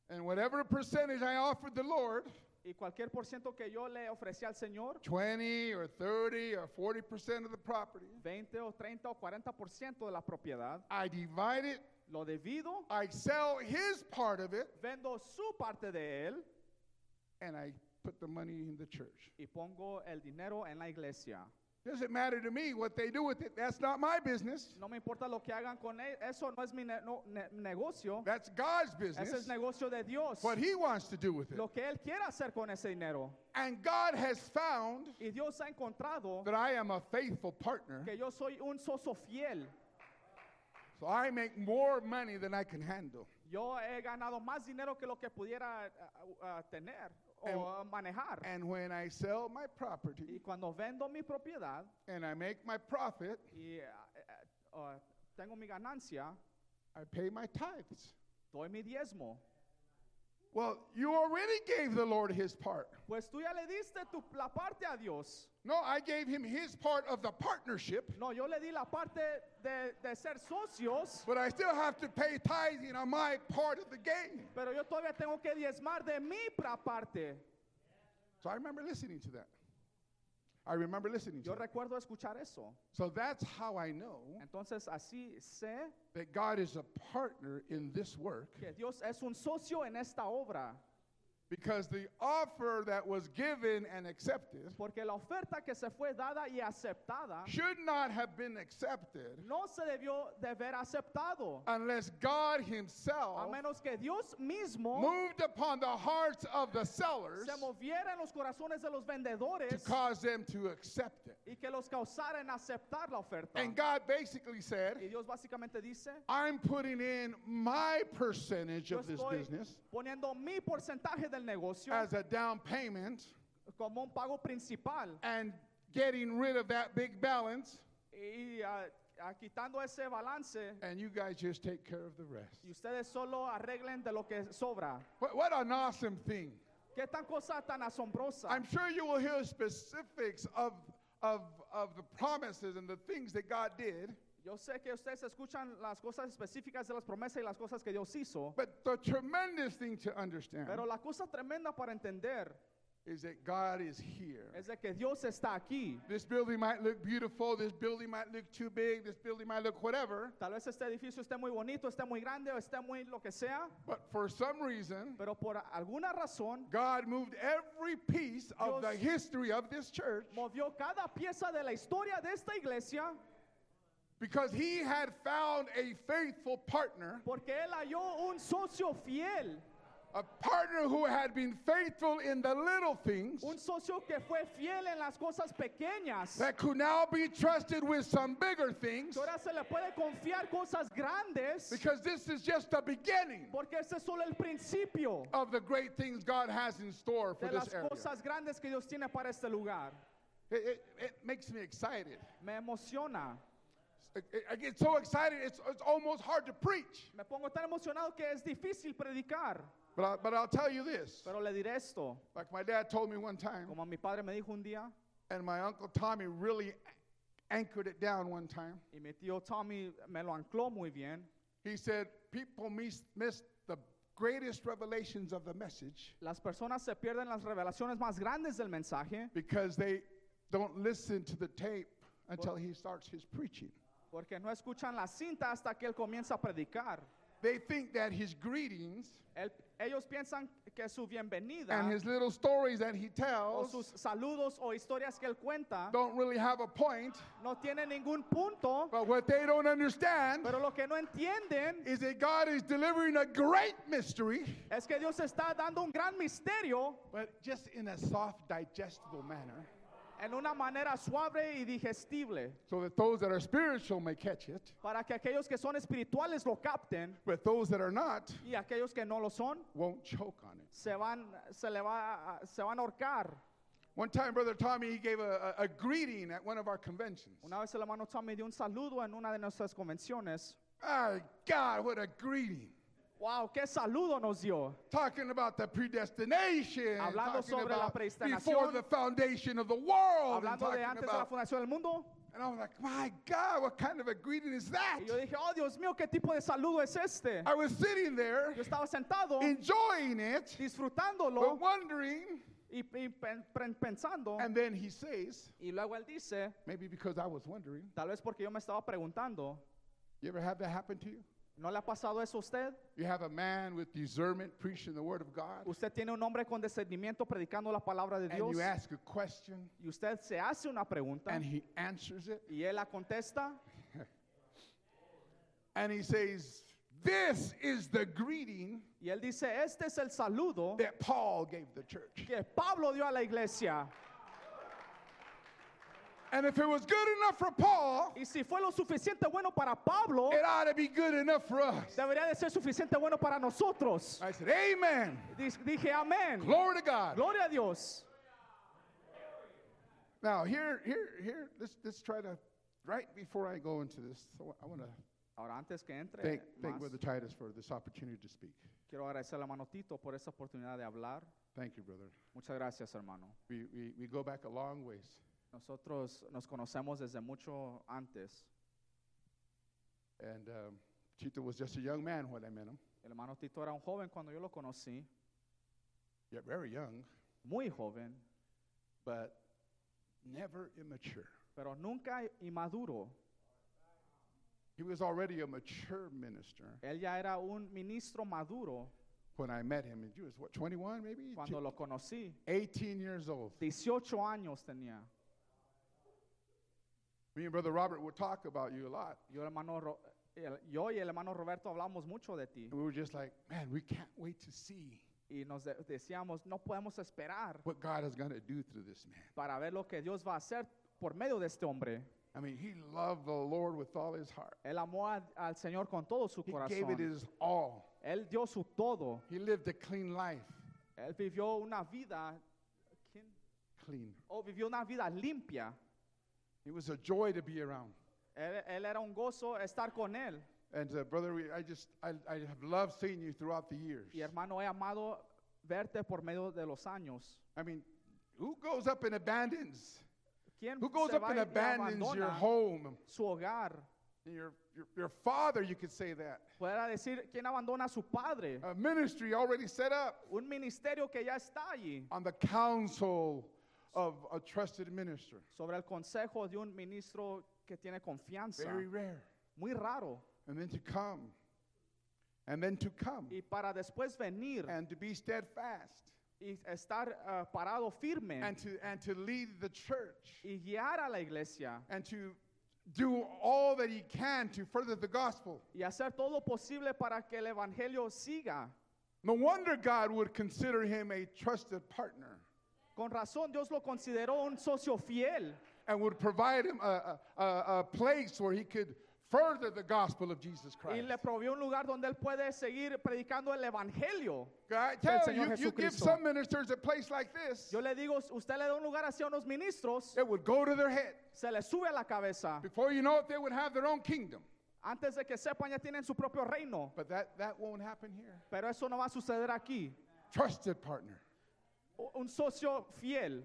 and whatever percentage I offered the Lord, y cualquier por ciento que yo le ofrecí al Señor, 20 or 30 or 40% of the property, 20 o 30 o 40 ciento de la propiedad, I divide it, lo divido, I sell his part of it, vendo su parte de él and I put the money in the church. y pongo el dinero en la iglesia. Doesn't matter to me what they do with it. That's not my business. No me importa lo que hagan con eso, no es mi ne- no- ne- negocio, That's God's business. ese es negocio de Dios. What He wants to do with it. Lo que Él quiere hacer con ese dinero. And God has found Y Dios ha encontrado that I am a faithful partner. que yo soy un socio fiel. So I make more money than I can handle. Yo he ganado más dinero que lo que pudiera uh, uh, tener o And- manejar. And when I sell my property Y cuando vendo mi propiedad and I make my profit, y uh, uh, tengo mi ganancia, I pay my tithes. doy mi diezmo. Well, you already gave the Lord his part. Pues tú ya le diste tu, la parte a Dios. No, I gave him his part of the partnership, No, yo le di la parte de, de ser socios, but I still have to pay tithing on my part of the game. pero yo todavía tengo que diezmar de mi parte. So I remember listening to that. I remember listening to Yo that. recuerdo escuchar eso. So that's how I know Entonces así sé that God is a partner in this work que Dios es un socio en esta obra. Because the offer that was given and accepted Porque la oferta que se fue dada y aceptada should not have been accepted no se debió de haber aceptado. unless God A himself menos que Dios mismo moved upon the hearts of the sellers se moviera en los corazones de los to cause them to accept it. y que los causara en aceptar la oferta. And God basically said, Y Dios básicamente dice, I'm putting in my percentage of this business poniendo mi porcentaje del negocio as a down payment como un pago principal and getting rid of that big balance, y ah, quitando ese balance and you guys just take care of the rest. y ustedes solo arreglen de lo que sobra. What, what an awesome thing. ¿Qué tan cosa tan asombrosa? I'm sure you will hear specifics of, of, of the promises and the things that God did, Yo sé que ustedes escuchan las cosas específicas de las promesas y las cosas que Dios hizo, but the tremendous thing to understand pero la cosa tremenda para entender is that God is here. es de que Dios está aquí. This building might look beautiful, this building might look too big, this building might look whatever, Tal vez este edificio esté muy bonito, esté muy grande o esté muy lo que sea, but for some reason, pero por alguna razón God moved every piece of the Dios- history of this church movió cada pieza de la historia de esta iglesia because He had found a faithful partner, porque Él halló un socio fiel, a partner who had been faithful in the little things un socio que fue fiel en las cosas pequeñas. that could now be trusted with some bigger things ahora se le puede confiar cosas grandes because this is just the beginning porque ese es solo el principio of the great things God has in store for de this las area. cosas grandes que Dios tiene para este lugar. It, it, it makes me excited. Me emociona. I, get so excited, it's, it's almost hard to preach. Me pongo tan emocionado que es difícil predicar. But, I, but I'll tell you this Pero le diré esto. like my dad told me one time, Como mi padre me dijo un día, and my uncle Tommy really anchored it down one time. y mi tío Tommy me lo ancló muy bien, He said, People miss, miss the greatest revelations of the message las personas se pierden las revelaciones más grandes del mensaje because they don't listen to the tape until he starts his preaching. Porque no escuchan la cinta hasta que él comienza a predicar. They think that his greetings Él- ellos piensan que su bienvenida and his little stories that he o tells sus saludos o historias que él cuenta don't really have a point. no tienen ningún punto, But what they don't understand pero lo que no entienden is that God is delivering a great mystery, es que Dios está dando un gran misterio but just in a soft, digestible manner, en una manera suave y digestible so that those that are spiritual may catch it, para que aquellos que son espirituales lo capten but those that are not y aquellos que no lo son won't choke on it. se van se le va se van a ahorcar. One time, Brother Tommy, he gave a, a, a greeting at one of our conventions. Una vez el hermano Tommy dio un saludo en una de nuestras convenciones. My God, what a greeting. Wow, qué saludo nos dio. Talking about the predestination, Hablando sobre la predestinación. before the foundation of the world, and, Hablando de antes de la fundación del mundo. and I was like, my God, what kind of a greeting is that? Y yo dije, oh Dios mío, ¿qué tipo de saludo es este? I was sitting there Yo estaba sentado enjoying it, disfrutándolo but wondering, y, y pen- pen- pensando. and then he says, Y luego él dice, maybe because I was wondering, tal vez porque yo me estaba preguntando, you ever have that happen to you? ¿No le ha pasado eso a usted? You have a man with discernment preaching the word of God, Usted tiene un hombre con discernimiento predicando la palabra de and you ask a question, y usted se hace una pregunta and he answers it, y él la contesta and he says, This is the greeting y él dice, este es el saludo that Paul gave the church. que Pablo dio a la iglesia. And if it was good enough for Paul, Y si fue lo suficiente bueno para Pablo, it ought to be good enough for us. debería de ser suficiente bueno para nosotros. I said, Amen. Dije, amén. Glory to God. Gloria a Dios. Now, here, here, here, let's, let's try to, right before I go into this, so I want to Ahora, antes que entre thank, thank Brother Titus for this opportunity to speak. quiero agradecer a hermano Tito por esa oportunidad de hablar. Thank you, brother. Muchas gracias, hermano. We, we, we go back a long ways. Nosotros nos conocemos desde mucho antes. And um, Chito was just a young man when I met him, El hermano Tito era un joven cuando yo lo conocí, yet very young, muy joven, but never immature. pero nunca inmaduro. He was already a mature minister Él ya era un ministro maduro when I met him. And he was, what, 21 maybe? cuando lo conocí. 18 years old. 18 años tenía. Me and Brother Robert would talk about you a lot. Yo, hermano, Ro- el- yo y el hermano Roberto hablamos mucho de ti And we were just like, man, we can't wait to see y nos de- decíamos, no podemos esperar what God is going to do through this man. para ver lo que Dios va a hacer por medio de este hombre. I mean, he loved the Lord with all his heart. Él amó a- al Señor con todo su He gave it corazón. his all. Él dio su todo. He lived a clean life. Él vivió una vida, ¿quién? Clean. Oh, vivió una vida limpia. It was a joy to be around. Él, él era un gozo estar con él. And uh, brother, we, I just I, I have loved seeing you throughout the years. Y hermano, he amado verte por medio de los años. I mean, who goes up and abandons? ¿Quién Who goes se up va and y abandons your abandona home? su hogar? Your, your, your father, you could say that. Pueda decir, ¿quién abandona a su padre? A ministry already set up Un ministerio que ya está allí. on the counsel of a trusted minister. Sobre el consejo de un ministro que tiene confianza. Very rare. Muy raro. And then to come. And then to come. Y para después venir And to be steadfast. y estar ah, parado firme And to, and to lead the church. y guiar a la iglesia And to do all that he can to further the gospel. y hacer todo lo posible para que el evangelio siga. No wonder God would consider him a trusted partner Con razón Dios lo consideró un socio fiel and would provide him a, a, a, a place where he could further the gospel of Jesus y Christ. le provió un lugar donde él puede seguir predicando el evangelio. El tell Señor you, you give Jesucristo. some ministers a place like this, Yo le digo, usted le da un lugar hacia unos ministros, it would go to their head. se les sube a la cabeza. Before you know it, they would have their own kingdom. Antes de que sepan ya tienen su propio reino. But that, that won't happen here. Pero eso no va a suceder aquí. Trusted partner. Un socio fiel.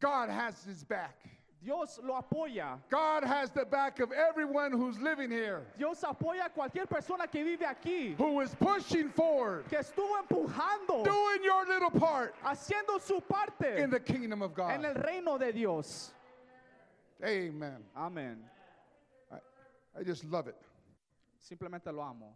God has his back. Dios lo apoya. God has the back of everyone who's living here, Dios apoya a cualquier persona que vive aquí, who is pushing forward, que estuvo empujando, doing your little part haciendo su parte in the kingdom of God. en el reino de Dios. Amen. Amén. I, I just love it. Simplemente lo amo.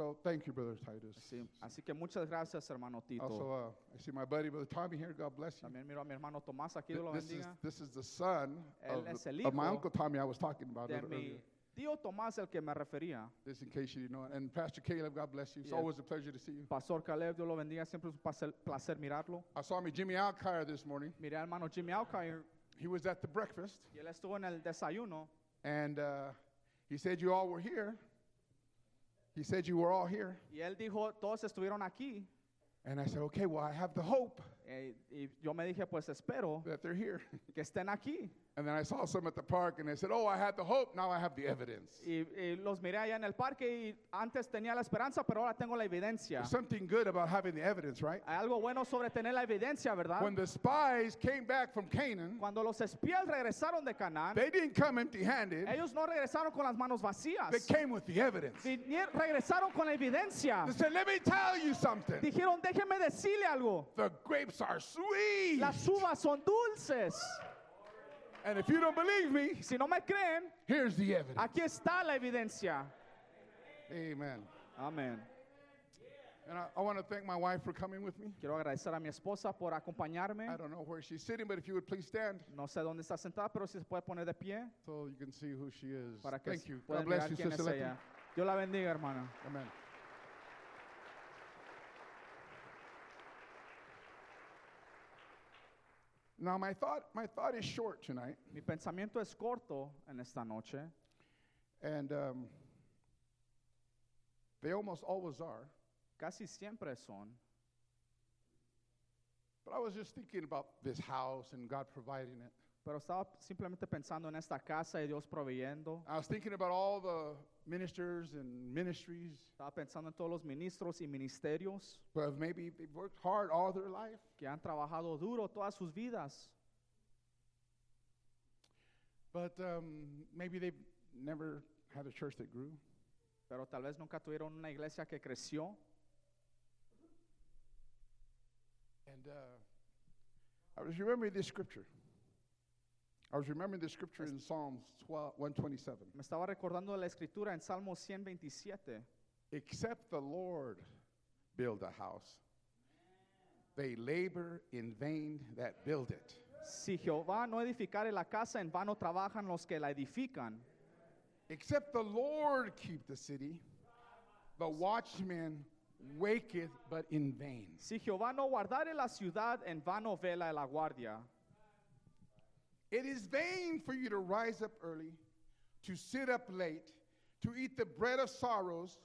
So thank you, Brother Titus. Sí. Así que muchas gracias, hermano Tito. Also, uh, I see my buddy, Brother Tommy here. God bless you. También miro a mi hermano Tomás aquí, Dios lo This is, bendiga. this is the son Él of, es the- of my hijo uncle Tommy I was talking about De ear- mi earlier. tío Tomás, el que me refería. Just in case you didn't know. And Pastor Caleb, God bless you. It's Yeah. always a pleasure to see you. Pastor Caleb, Dios lo bendiga, siempre es un placer, placer mirarlo. I saw me Jimmy Alkire this morning. Miré al hermano Jimmy Alkire He was at the breakfast, y él estuvo en el desayuno and uh, he said you all were here. He said you were all here. y él dijo, todos estuvieron aquí. And I said, okay, well, I have the hope Eh, y yo me dije, pues espero that they're here. que estén aquí. And then I saw some at the park, and they said, oh, I had the hope. Now I have the evidence. Y, y los miré allá en el parque y antes tenía la esperanza, pero ahora tengo la evidencia. There's something good about having the evidence, right? Hay algo bueno sobre tener la evidencia, ¿verdad? When the spies came back from Canaan, Cuando los espías regresaron de Canaán, they didn't come empty handed, ellos no regresaron con las manos vacías. they came with the evidence. Vinier- regresaron con la evidencia. They said, let me tell you something. Dijeron, déjeme decirle algo. The grapes are sweet. Las uvas son dulces. And if you don't believe me, Si no me creen, here's the evidence. aquí está la evidencia. Amen. Amén. And I, I want to thank my wife for coming with me. Quiero agradecer a mi esposa por acompañarme. I don't know where she's sitting, but if you would please stand No sé dónde está sentada, pero si se puede poner de pie so you can see who she is. para que Thank you. puedan God bless mirar you, quién Sister Letty. ella. Dios la bendiga, hermana. Amen. Now my thought, my thought is short tonight, Mi pensamiento es corto en esta noche and um, they almost always are. casi siempre son. But I was just thinking about this house and God providing it. Pero estaba simplemente pensando en esta casa y Dios proveyendo. I was thinking about all the ministers and ministries Estaba pensando en todos los ministros y ministerios who have maybe they've worked hard all their life, que han trabajado duro todas sus vidas, but um, maybe they've never had a church that grew. pero tal vez nunca tuvieron una iglesia que creció. And uh, I was remembering this scripture. I was remembering the scripture in Psalms 12, 127. Me estaba recordando la escritura en Salmo 127. Except the Lord build a house, they labor in vain that build it. Si Jehová no edificare la casa, en vano trabajan los que la edifican. Except the Lord keep the city, the watchman waketh but in vain. Si Jehová no guardare la ciudad, en vano vela la guardia. It is vain for you to rise up early, to sit up late, to eat the bread of sorrows,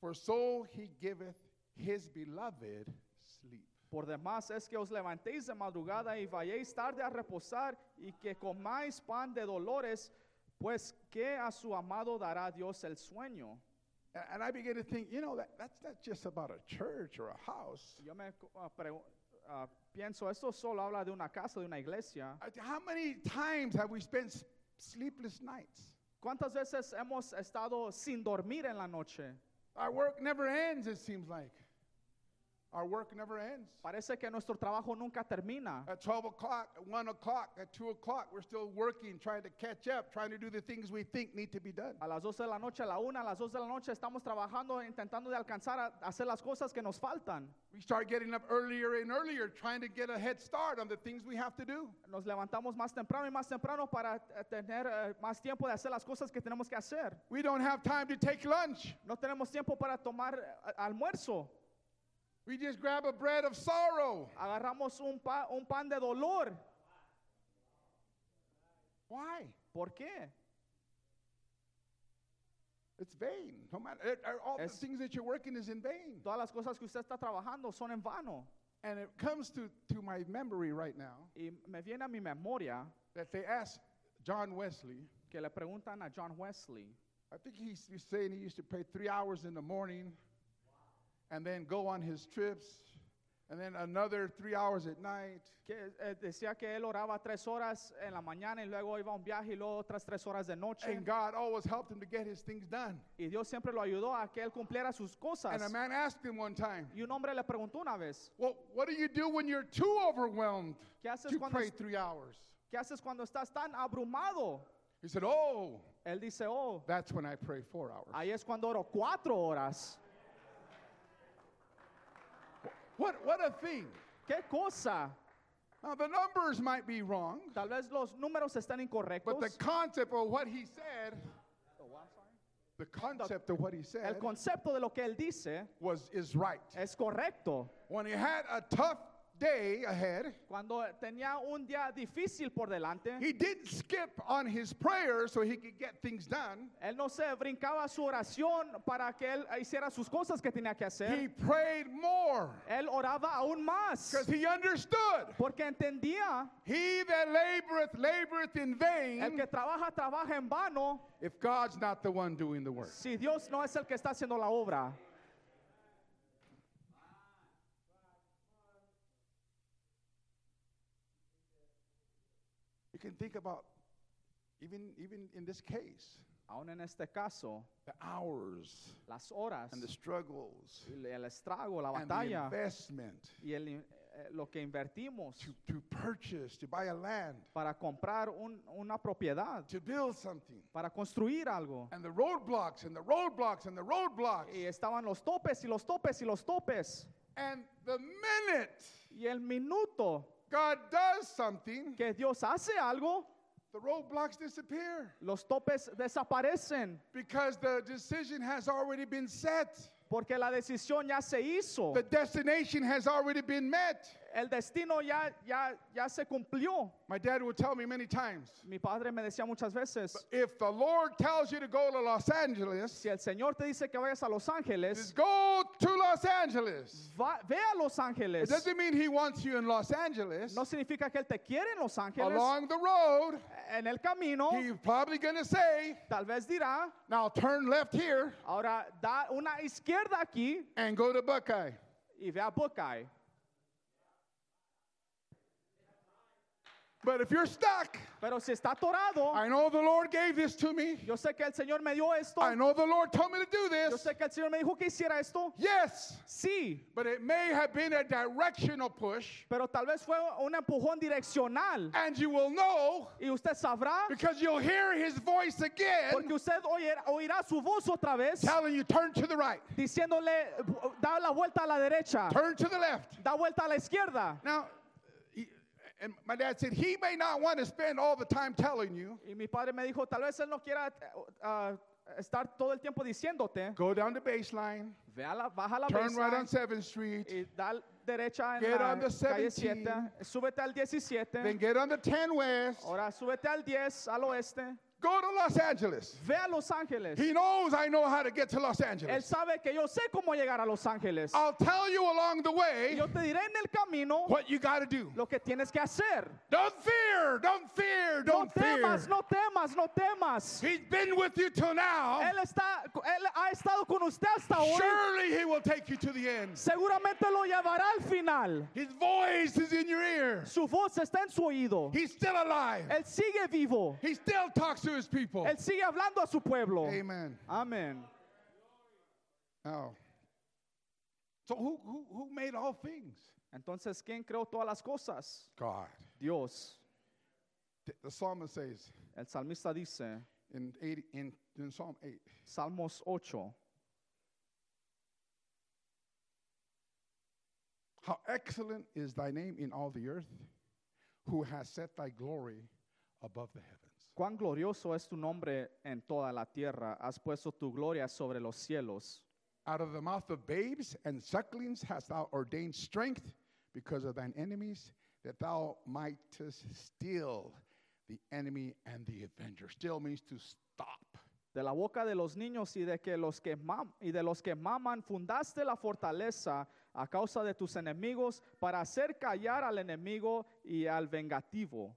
for so he giveth his beloved sleep. Por demás es que os levantéis de madrugada y vayáis tarde a reposar y que comáis pan de dolores, pues que a su amado dará Dios el sueño. And I began to think, you know, that, that's not just about a church or a house. Yo me pregu- ah, pienso, esto solo habla de una casa, de una iglesia. I- How many times have we spent sleepless nights? ¿Cuántas veces hemos estado sin dormir en la noche? Our work never ends, it seems like. Our work never ends. Parece que nuestro trabajo nunca termina. At 12 o'clock, at 1 o'clock, at 2 o'clock, we're still working, trying to catch up, trying to do the things we think need to be done. A las 12 de la noche, a la 1, a las 2 de la noche estamos trabajando, intentando de alcanzar a hacer las cosas que nos faltan. We start getting up earlier and earlier, trying to get a head start on the things we have to do. Nos levantamos más temprano y más temprano para eh, tener eh, más tiempo de hacer las cosas que tenemos que hacer. We don't have time to take lunch. No tenemos tiempo para tomar eh, almuerzo. We just grab a bread of sorrow. Agarramos un, pa- un pan de dolor. Why? ¿Por qué? It's vain. No matter all Es- the things that you're working is in vain. Todas las cosas que usted está trabajando son en vano. And it comes to, to my memory right now Y me viene a mi memoria that they asked John Wesley. que le preguntan a John Wesley. I think he's, he's saying he used to pray three hours in the morning and then go on his trips and then another three hours at night. Que eh, decía que él oraba tres horas en la mañana y luego iba a un viaje y luego otras tres horas de noche. And God always helped him to get his things done. Y Dios siempre lo ayudó a que él cumpliera sus cosas. And a man asked him one time, Y un hombre le preguntó una vez, Well, what do you do when you're too overwhelmed ¿qué haces, to cuando, pray three hours? ¿qué haces cuando estás tan abrumado? He said, Oh, Él dice, oh, that's when I pray four hours. ahí es cuando oro cuatro horas. What, what a thing. ¿Qué cosa? Now, the numbers might be wrong, Tal vez los números están incorrectos. but the concept of what he said, the concept of what he said. El concepto de lo que él dice was, is right. es correcto. When he had a tough day ahead, Cuando tenía un día difícil por delante, he didn't skip on his prayer so he could get things done. él no se brincaba su oración para que él hiciera sus cosas que tenía que hacer. He prayed more Él oraba aún más because he understood porque entendía he that laboreth, laboreth in vain. el que trabaja, trabaja en vano if God's not the one doing the work. si Dios no es el que está haciendo la obra. Can think about, even, even in this case, Aún en este caso, the hours las horas, and the struggles el el estrago, la and the investment y el, eh, lo que invertimos to, to purchase, to buy a land, para comprar un- una propiedad, to build something. para construir algo. And the roadblocks and the roadblocks and the roadblocks. Y estaban los topes y los topes y los topes. And the minute Y el minuto God does something, que Dios hace algo, the roadblocks disappear los topes desaparecen because the decision has already been set. porque la decisión ya se hizo. The destination has already been met. El destino ya, ya, ya se cumplió. My dad would tell me many times Mi padre me decía muchas veces, if the Lord tells you to go to Los Angeles, si el Señor te dice que vayas a Los Ángeles, go to Los Angeles. va- ve a Los It Ángeles. doesn't mean he wants you in Los Angeles. No significa que Él te quiere en Los Ángeles. Along the road, En el camino, he's probably going to say, tal vez dirá, now turn left here ahora da una izquierda aquí and go to Buckeye. y ve a Buckeye. But if you're stuck, Pero si está atorado, I know the Lord gave this to me. yo sé que el Señor me dio esto. I know the Lord told me to do Yo this. sé que el Señor me dijo que hiciera esto. Yes, Sí, but it may have been a directional push, pero tal vez fue un empujón direccional. and you will know Y usted sabrá, because you'll hear his voice again porque usted oirá, oirá su voz otra vez telling you turn to the right, diciéndole, da la vuelta a la derecha, turn to the left. da vuelta a la izquierda. Now, and my dad said he may not want to spend all the time telling you. Y mi padre me dijo, tal vez él no quiera ah, estar todo el tiempo diciéndote, Go down the baseline, ve a la, baja la turn right on 7th Street, y da derecha en Get la on the calle 17. 7, súbete al then get on the 10 West, ahora súbete al 10 al oeste, go to Los Angeles. ve a Los Ángeles. He knows I know how to get to Los Él Angeles. sabe que yo sé cómo llegar a Los Ángeles. I'll tell you along the Y way yo te diré en el camino what you got to do. lo que tienes que hacer. Don't fear, don't fear, don't fear. temas, no temas, no temas. He's been with you till now. Él está, él ha estado con usted hasta hoy. Surely he will take you to the end. Seguramente lo llevará al final. His voice is in your ear. Su voz está en su oído. He's still alive. Él sigue vivo. He still talks to his people. Él sigue hablando a su pueblo. Amen. Amén. Oh. So who, who, who made all things? Entonces, ¿quién creó todas las cosas? God. Dios. The, the psalmist says El salmista dice, in, 80, in, in Psalm 8, Salmos 8, How excellent is thy name in all the earth, who has set thy glory above the heavens. Cuán glorioso es tu nombre en toda la tierra. Has puesto tu gloria sobre los cielos. Out of the mouth of babes and sucklings hast thou ordained strength because of thine enemies, that thou mightest still the enemy and the avenger. Still means to stop. De la boca de los niños y de, que los que mam- y de los que maman fundaste la fortaleza a causa de tus enemigos para hacer callar al enemigo y al vengativo.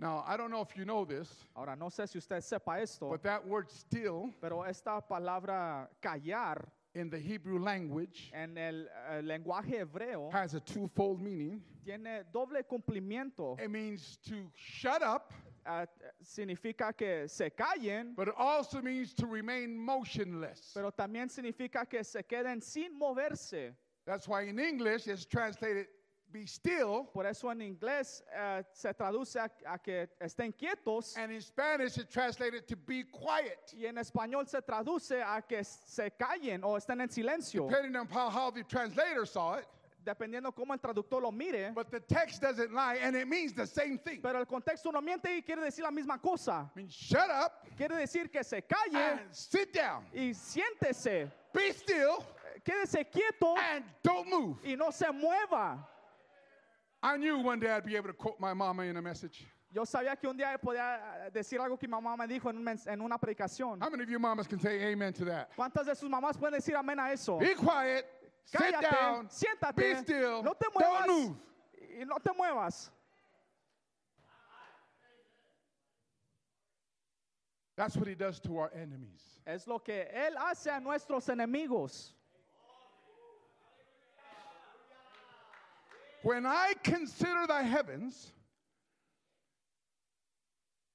Now, I don't know if you know this, Ahora, no sé si usted sepa esto, but that word still pero esta palabra callar in the Hebrew language en el eh, lenguaje hebreo has a twofold meaning. tiene doble cumplimiento. It means to shut up, Ah, significa que se callen, but it also means to remain motionless. pero también significa que se queden sin moverse. That's why in English it's translated be still, Por eso en inglés eh, se traduce a, a que estén quietos and in Spanish it's translated to be quiet. y en español se traduce a que se callen o estén en silencio, Depending on how, how the translator saw it. dependiendo cómo el traductor lo mire. But the text doesn't lie, and it means the same thing. Pero el contexto no miente y quiere decir la misma cosa. I mean, shut up Quiere decir que se calle and sit down. y siéntese, Be still quédese quieto and don't move. y no se mueva. I knew one day I'd be able to quote my mama in a message. Yo sabía que un día podía eh, decir algo que mi mamá me dijo en, un mens- en una predicación. How many of you mamas can say amen to that? ¿Cuántas de sus mamás pueden decir amén a eso? Be quiet, sit Cállate, down, be still, no te don't muevas move. y no te muevas. That's what he does to our enemies. Es lo que Él hace a nuestros enemigos. When I consider thy heavens,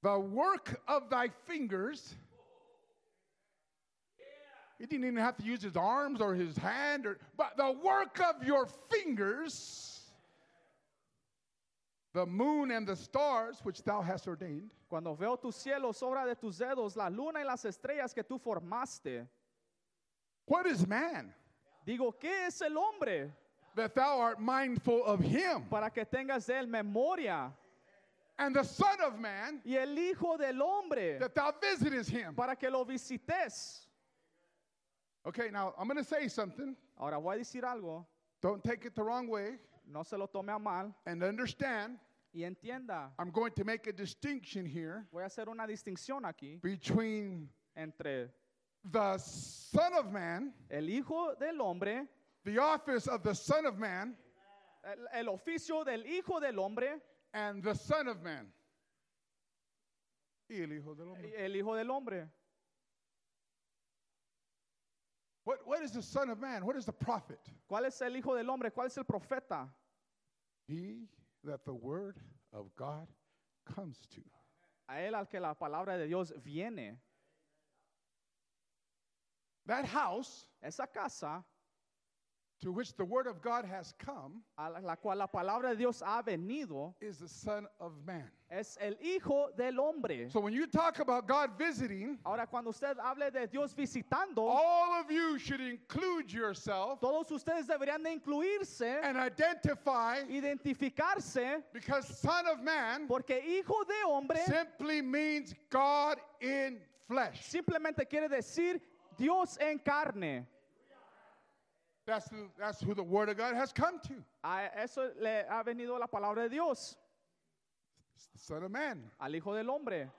the work of thy fingers, he didn't even have to use his arms or his hand, or, but the work of your fingers, the moon and the stars which thou hast ordained, Cuando veo tus cielos, obra de tus dedos, la luna y las estrellas que tú formaste, what is man? Digo, ¿qué es el hombre? That thou art mindful of him? Para que tengas de él memoria. And the Son of Man Y el Hijo del Hombre, that thou visitest him. para que lo visites. Okay, now I'm going to say something. Ahora voy a decir algo, Don't take it the wrong way. no se lo tome a mal And understand, y entienda. I'm going to make a distinction here Voy a hacer una distinción aquí between entre the Son of Man, el Hijo del Hombre, the office of the Son of Man, el, el oficio del Hijo del Hombre and the Son of Man. Y el Hijo del Hombre. el Hijo del Hombre. What, what is the Son of Man? What is the prophet? ¿Cuál es el Hijo del Hombre? ¿Cuál es el profeta? He that the word of God comes to. A él al que la palabra de Dios viene. That house Esa casa to which the word of God has come a la, cual la palabra de Dios ha venido is the Son of Man. es el Hijo del Hombre. So when you talk about God visiting, Ahora, cuando usted hable de Dios visitando, all of you should include yourself todos ustedes deberían de incluirse, and identify identificarse, because Son of Man porque Hijo de Hombre simply means God in flesh. simplemente quiere decir Dios en carne. That's who, that's who the word of God has come to. A eso le ha venido la palabra de Dios, It's the Son of Man. al Hijo del Hombre.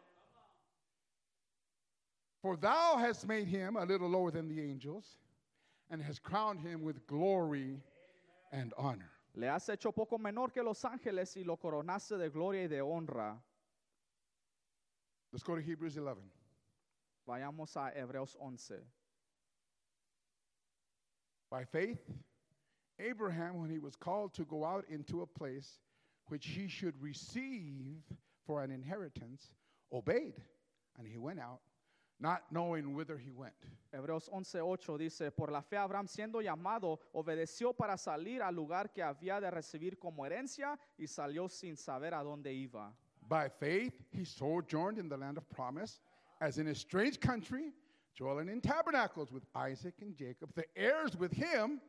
For thou hast made him a little lower than the angels and has crowned him with glory and honor. Le has hecho poco menor que los ángeles y lo coronaste de gloria y de honra. Let's go to Hebrews 11. Vayamos a Hebreos 11. By faith, Abraham, when he was called to go out into a place which he should receive for an inheritance, obeyed. And he went out, not knowing whither he went. Hebreos 11:8 dice, por la fe Abraham siendo llamado, obedeció para salir al lugar que había de recibir como herencia y salió sin saber a dónde iba. By faith, he sojourned in the land of promise, as in a strange country, dwelling in tabernacles with Isaac and Jacob, the heirs with him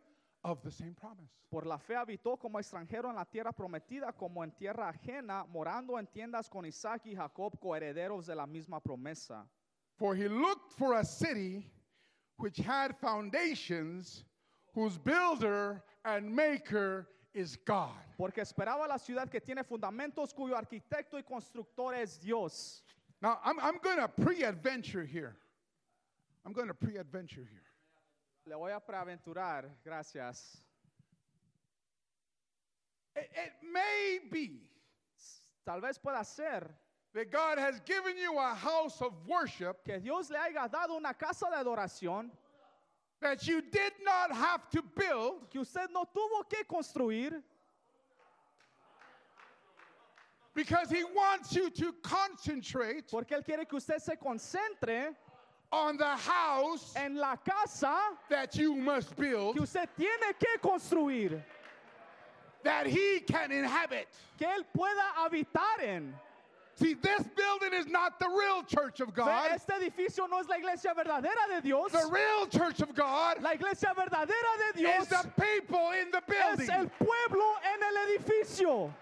of the same promise. Por la fe habitó como extranjero en la tierra prometida, como en tierra ajena, morando en tiendas con Isaac y Jacob, coherederos de la misma promesa. For he looked for a city which had foundations, whose builder and maker is God. Porque esperaba la ciudad que tiene fundamentos, cuyo arquitecto y constructor es Dios. Now, I'm, I'm going to pre adventure here. I'm going to pre adventure here. Le voy a preaventurar, gracias. It, it may be Tal vez pueda ser that God has given you a house of worship que Dios le haya dado una casa de adoración that you did not have to build que usted no tuvo que construir because He wants you to concentrate porque Él quiere que usted se concentre on the house en la casa that you must build que usted tiene que construir, that He can inhabit. que Él pueda habitar en. See, this building is not the real church of God. Este edificio no es la iglesia verdadera de Dios. The real church of God La iglesia verdadera de Dios is the people in the building. es el pueblo en el edificio.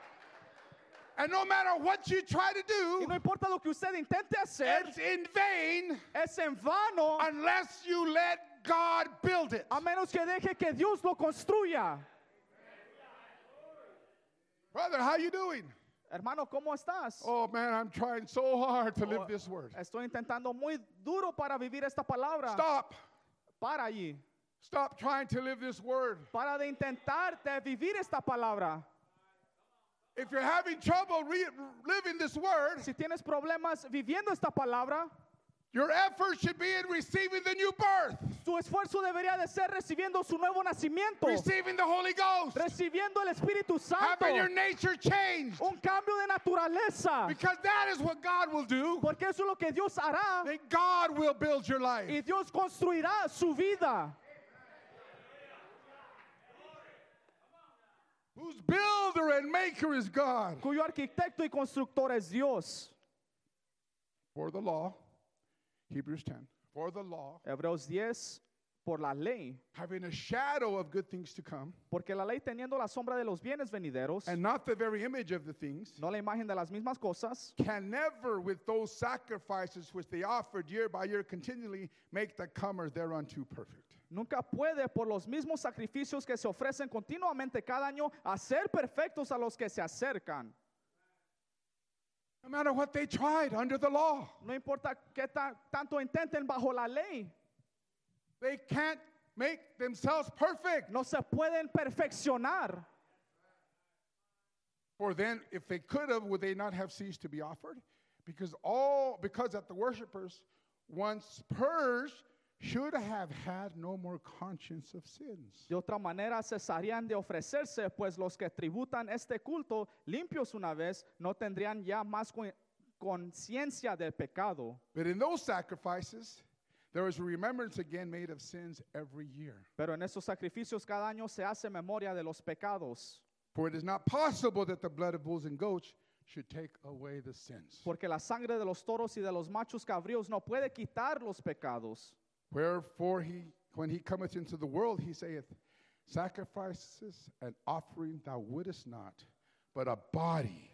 And no matter what you try to Y do, no importa lo que usted intente hacer, it's in vain es en vano unless you let God build it. a menos que deje que Dios lo construya. Brother, how you doing? Hermano, ¿cómo estás? Oh man, I'm trying so hard to live Oh, this word. Estoy intentando muy duro para vivir esta palabra. Stop. Para allí. Stop trying to live this word. Para de intentar de vivir esta palabra. If you're having trouble re- living this word, Si tienes problemas viviendo esta palabra, your effort should be in receiving the new birth, tu esfuerzo debería de ser recibiendo su nuevo nacimiento, receiving the Holy Ghost, recibiendo el Espíritu Santo, having your nature changed. un cambio de naturaleza. Because that is what God will do. Porque eso es lo que Dios hará Then God will build your life. y Dios construirá su vida. Whose builder and maker is God. cuyo arquitecto y constructor es Dios. For the law, Hebrews 10, for the law, Hebreos 10, por la ley, having a shadow of good things to come, porque la ley teniendo la sombra de los bienes venideros, and not the very image of the things, no la imagen de las mismas cosas, can never, with those sacrifices which they offered year by year continually, make the comer thereunto perfect. Nunca puede por los mismos sacrificios que se ofrecen continuamente cada año hacer perfectos a los que se acercan. No matter what they tried under the law, No importa qué ta- tanto intenten bajo la ley, they can't make themselves perfect. no se pueden perfeccionar. For then, if they could have, would they not have ceased to be offered? Because all because that the worshippers, once purged, should have had no more conscience of sins. De otra manera cesarían de ofrecerse, pues los que tributan este culto, limpios una vez, no tendrían ya más conciencia del pecado. But in those sacrifices, there is a remembrance again made of sins every year. Pero en estos sacrificios cada año se hace memoria de los pecados, For it is not possible that the blood of bulls and goats should take away the sins. porque la sangre de los toros y de los machos cabríos no puede quitar los pecados. Wherefore he, when he cometh into the world, he saith, Sacrifices and offering thou wouldest not, but a body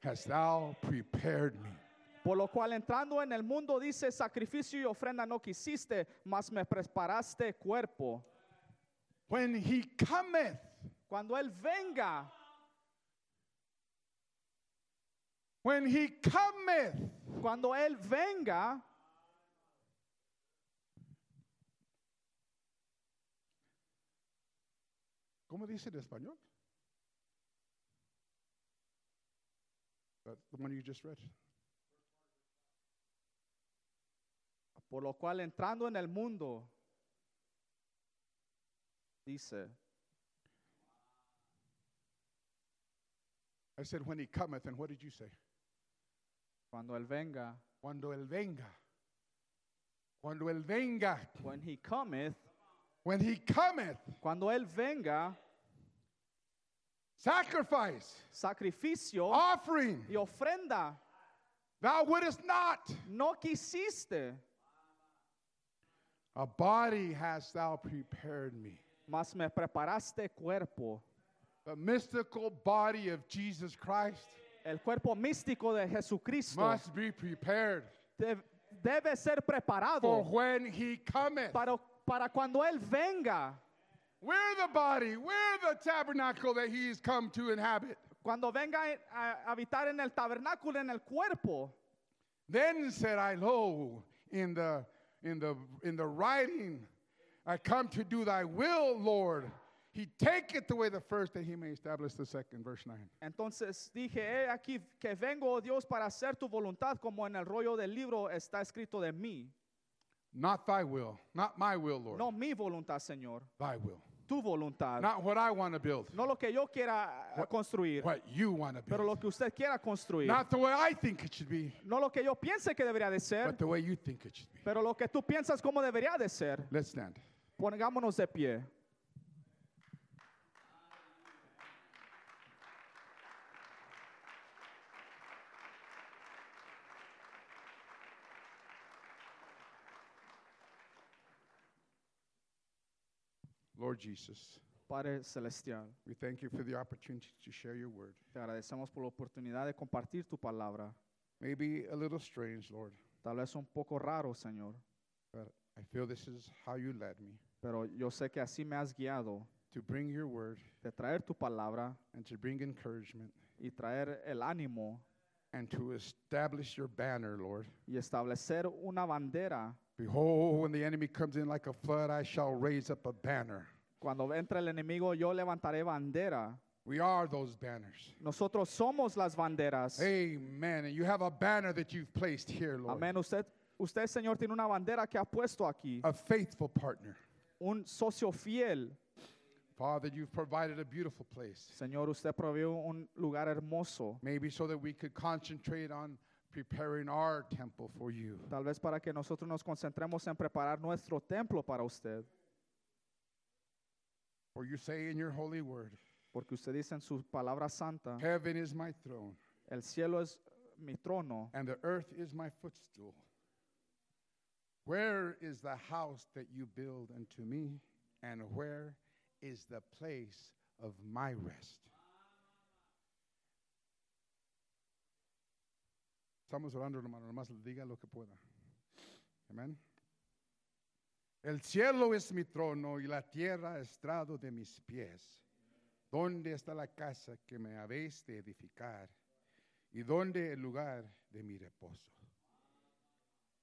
hast thou prepared me. Por lo cual entrando en el mundo dice, sacrificio y ofrenda no quisiste, mas me preparaste cuerpo. When he cometh, Cuando Él venga, when he cometh, cuando Él venga, ¿cómo dice en español? That's the one you just read. por lo cual entrando en el mundo, dice, I said, when he cometh, and what did you say? cuando Él venga, Cuando él venga. Cuando él venga. when He cometh, When he cometh, cuando Él venga, sacrifice, sacrificio offering, y ofrenda, thou wouldest not. no quisiste, A body hast thou prepared me. mas me preparaste cuerpo. The mystical body of Jesus Christ El cuerpo místico de Jesucristo must be prepared de- debe ser preparado. for when he cometh. para, para cuando Él venga. We're the body, we're the tabernacle that he's come to inhabit. Cuando venga a habitar en el tabernáculo, en el cuerpo. Then said I, Lo, in the in the in the writing, I come to do thy will, Lord. He taketh away the first that he may establish the second. Verse 9. Entonces dije, he aquí que vengo, oh Dios, para hacer tu voluntad, como en el rollo del libro está escrito de mí. Not thy will, not my will, Lord. No mi voluntad, Señor, Thy will. Tu voluntad. Not what I want to build, No lo que yo quiera eh, construir, what you want to pero lo que usted quiera construir. Not the way I think it should be, No lo que yo piense que debería de ser, but the way you think it should be. pero lo que tú piensas como debería de ser. Let's stand. Pongámonos de pie. Lord Jesus, Padre Celestial, we thank you for the opportunity to share your word. te agradecemos por la oportunidad de compartir tu palabra. Maybe a little strange, Lord, Tal vez un poco raro, Señor, but I feel this is how you led me pero yo sé que así me has guiado to bring your word de traer tu palabra and to bring encouragement y traer el ánimo and to establish your banner, Lord. y establecer una bandera. Behold, when the enemy comes in like a flood, I shall raise up a banner. Cuando entre el enemigo, yo levantaré bandera. We are those banners. Nosotros somos las banderas. Amen. And you have a banner that you've placed here, Lord. Amén. Usted, usted, Señor, tiene una bandera que ha puesto aquí. A faithful partner. Un socio fiel. Father, you've provided a beautiful place. Señor, usted proveyó un lugar hermoso. Maybe so that we could concentrate on preparing our temple for you. Tal vez para que nosotros nos concentremos en preparar nuestro templo para usted. For you say in your holy word, Porque usted dice en su palabra santa, Heaven is my throne, el cielo es mi trono and the earth is my footstool. Where is the house that you build unto me, and where is the place of my rest? Estamos orando, hermano, nomás diga lo que pueda. Amén. El cielo es mi trono y la tierra estrado de mis pies. ¿Dónde está la casa que me habéis de edificar? ¿Y dónde el lugar de mi reposo?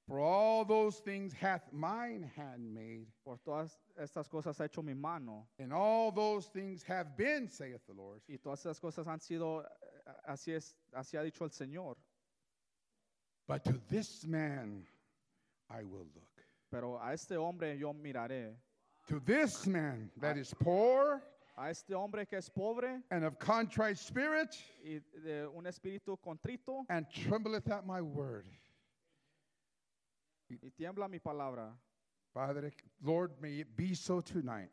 For all those things hath mine hand made, Por todas estas cosas ha hecho mi mano. and all those things have been, saith the Lord. Y todas estas cosas han sido, eh, así, es, así ha dicho el Señor. But to this man I will look. Pero a este hombre yo miraré. To this man that is poor A este hombre que es pobre and of contrite spirit y de un espíritu contrito and trembleth at my word. y tiembla mi palabra. Father, Lord, may it be so tonight.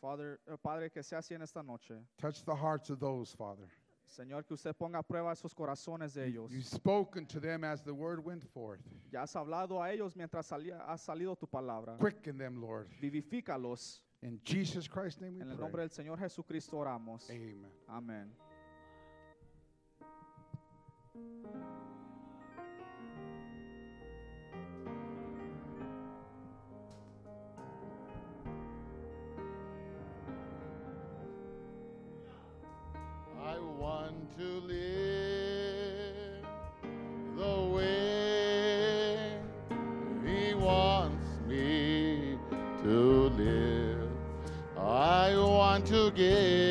Father, eh, Padre, que sea así en esta noche. Touch the hearts of those, Father. Señor, que usted ponga a prueba esos corazones de ellos. You've spoken to them as the word went forth. Ya has hablado a ellos mientras salía, ha salido tu palabra. Quicken them, Lord. Vivifícalos. In Jesus Christ's name we En el pray. nombre del Señor Jesucristo oramos. Amen. Amén. Want to live the way He wants me to live. I want to give,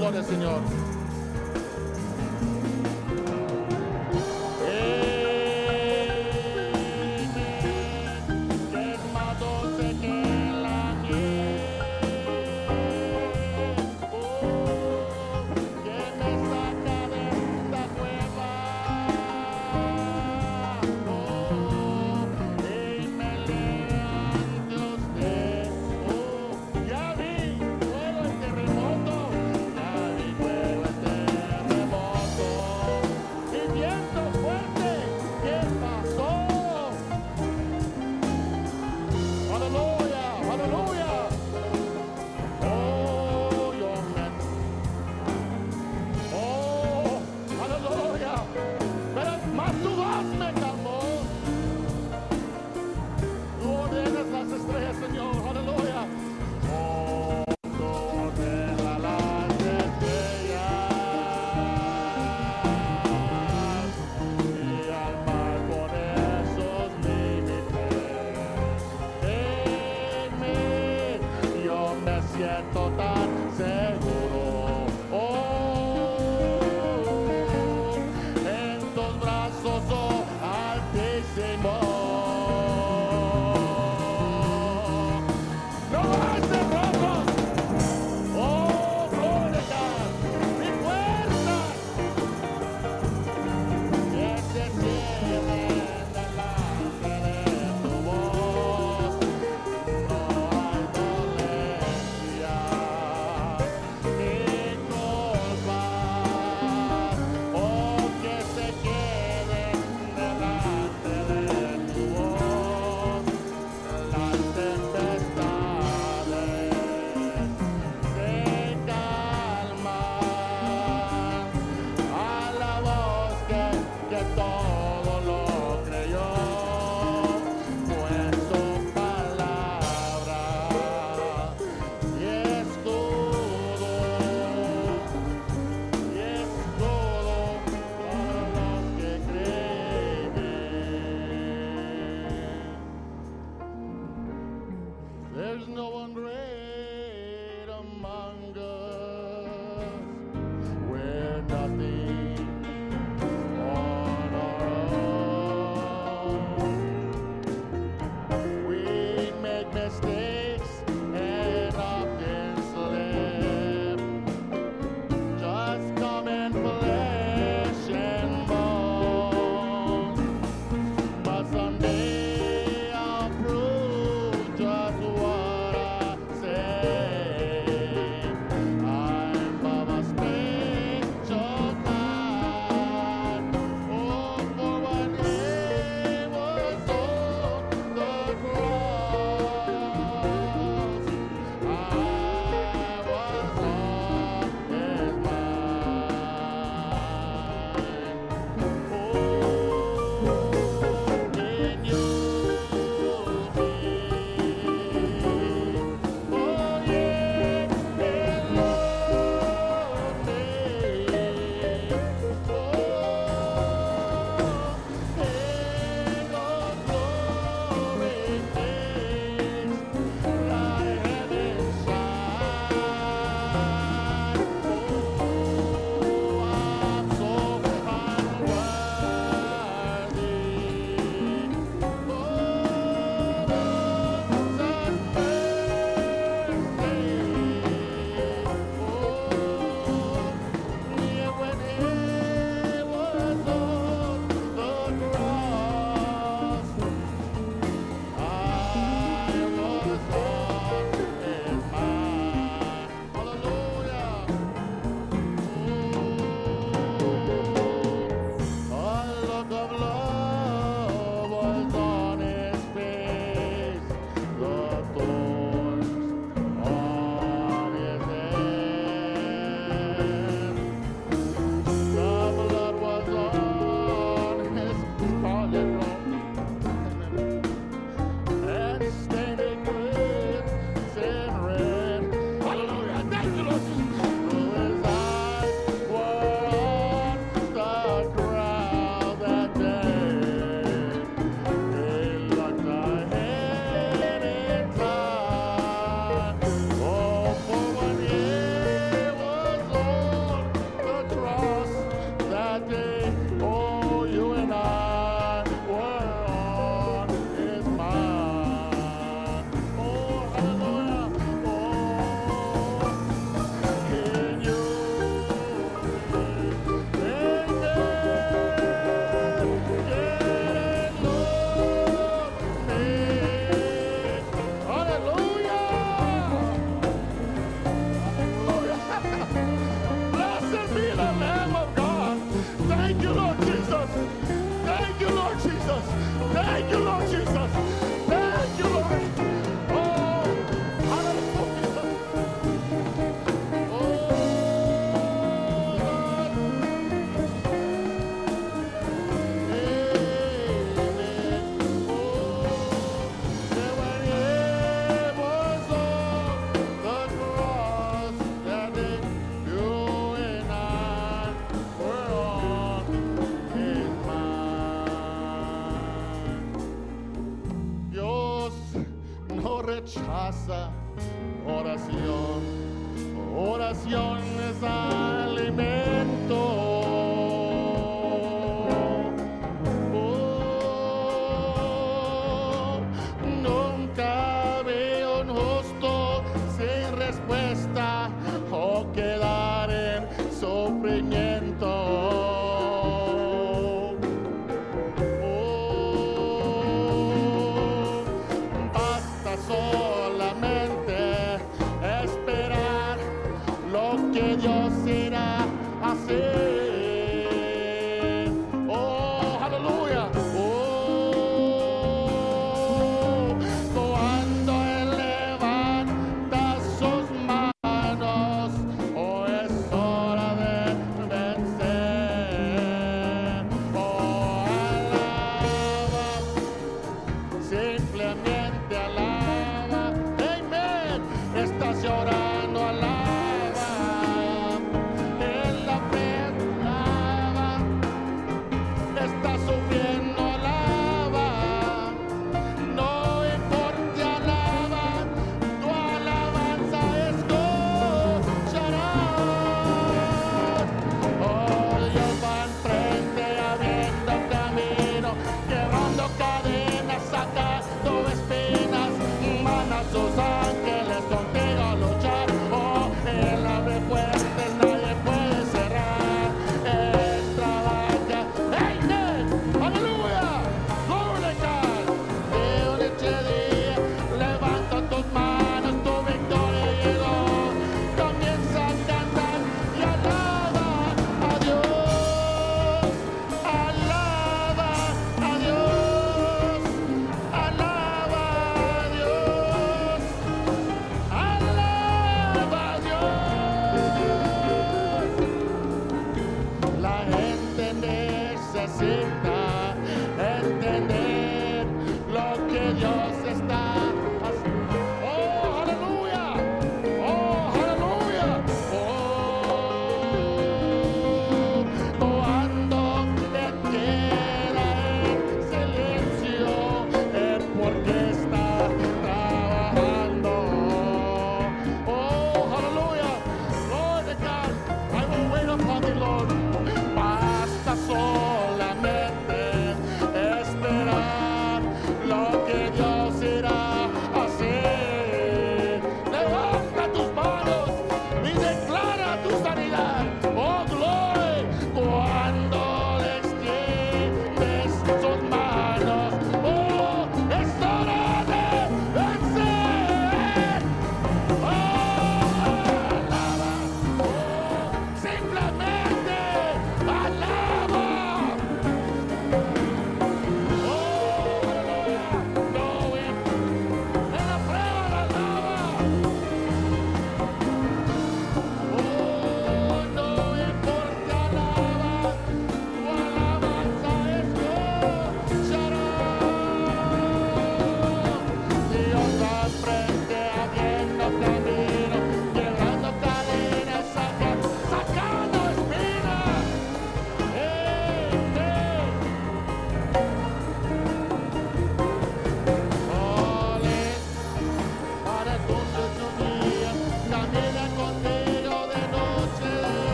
gloria, Señor.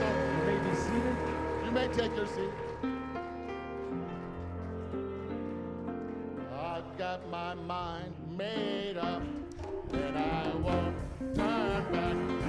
You may be seated. You may take your seat. I've got my mind made up that I won't turn back.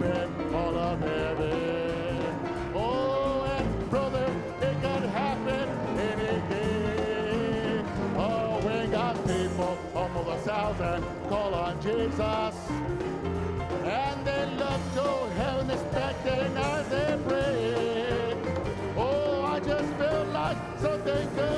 men all of heaven. Oh, and brother, it can happen any day. Oh, we got people from all the south and call on Jesus. And they love to heaven expecting as they pray. Oh, I just feel like something good.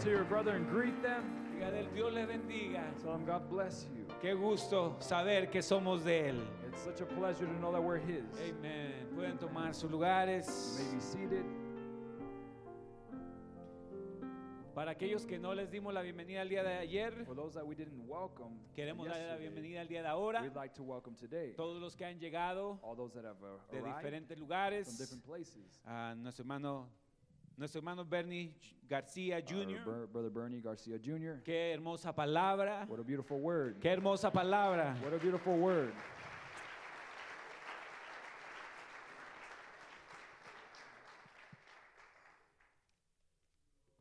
To your brother and greet them. Dígale, Dios les bendiga. Tell him God bless you. Qué gusto saber que somos de Él. It's such a pleasure to know that we're his. Amen. Pueden tomar sus You lugares. may be seated. Para aquellos que no les dimos la bienvenida el día de ayer, For those that we didn't welcome, queremos darle la bienvenida el día de ahora. we'd like to welcome today Todos los que han llegado all those that have uh, de arrived diferentes from lugares. different places. A nuestro hermano, nuestro hermano Bernie García Jr. Brother Bernie Garcia Jr. Qué hermosa palabra. What a beautiful word. Qué hermosa palabra. What a beautiful word.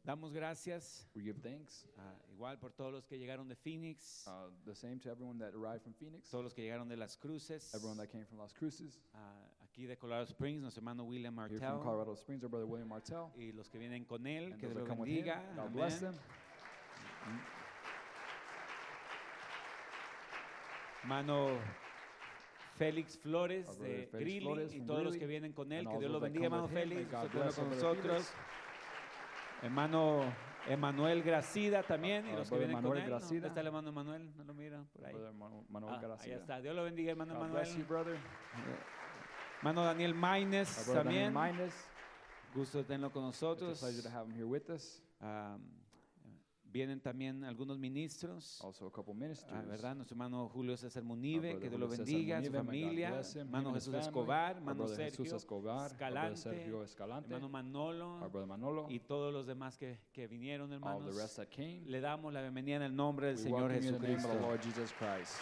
Damos gracias We give thanks. ah, igual por todos los que llegaron de Phoenix, Uh, the same to everyone that arrived from Phoenix, todos los que llegaron de Las Cruces, everyone that came from Las Cruces, ah, aquí de Colorado Springs, nuestro hermano William here from Martel, Colorado Springs, our brother William Martell, y los que vienen con él, and que those Dios that lo come with him. bendiga. God bless Amén. them. Hermano Félix Flores brother de Felix Greeley Flores y from todos los Greeley, que vienen con él, and que all Dios lo those that bendiga, come hermano with him. May Félix, con nosotros. Hermano Emanuel Gracida también y Our los que brother vienen con Manuel él. ¿no? Gracida. ¿Dónde está el hermano Manuel? ¿No lo mira por ahí? Brother Manu- Manuel Ah, ahí Garcia. está. Dios lo bendiga, hermano God bless you, Manuel. brother. Hermano Daniel Maines también. Daniel Maines. Gusto de tenerlo con nosotros. pleasure to have him here with us. Ah, vienen también algunos ministros. Also, a couple ministers. Ah, ¿verdad? Nuestro hermano Julio César Munive, que Dios lo bendiga, su Munive, familia, hermano Jesús Escobar, hermano Jesús Sergio Escobar, Escalante, Sergio Escalante, hermano Manolo Manolo, y todos los demás que, que vinieron, all hermanos. the rest that came. Le damos la bienvenida en el nombre del We Señor Jesucristo. the Lord Jesus Christ.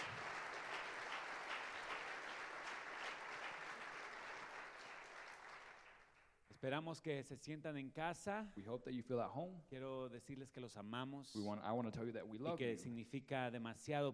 Esperamos que se sientan en casa. We hope that you feel at home. Quiero decirles que los amamos We want, I want to tell you that we y love que you. significa demasiado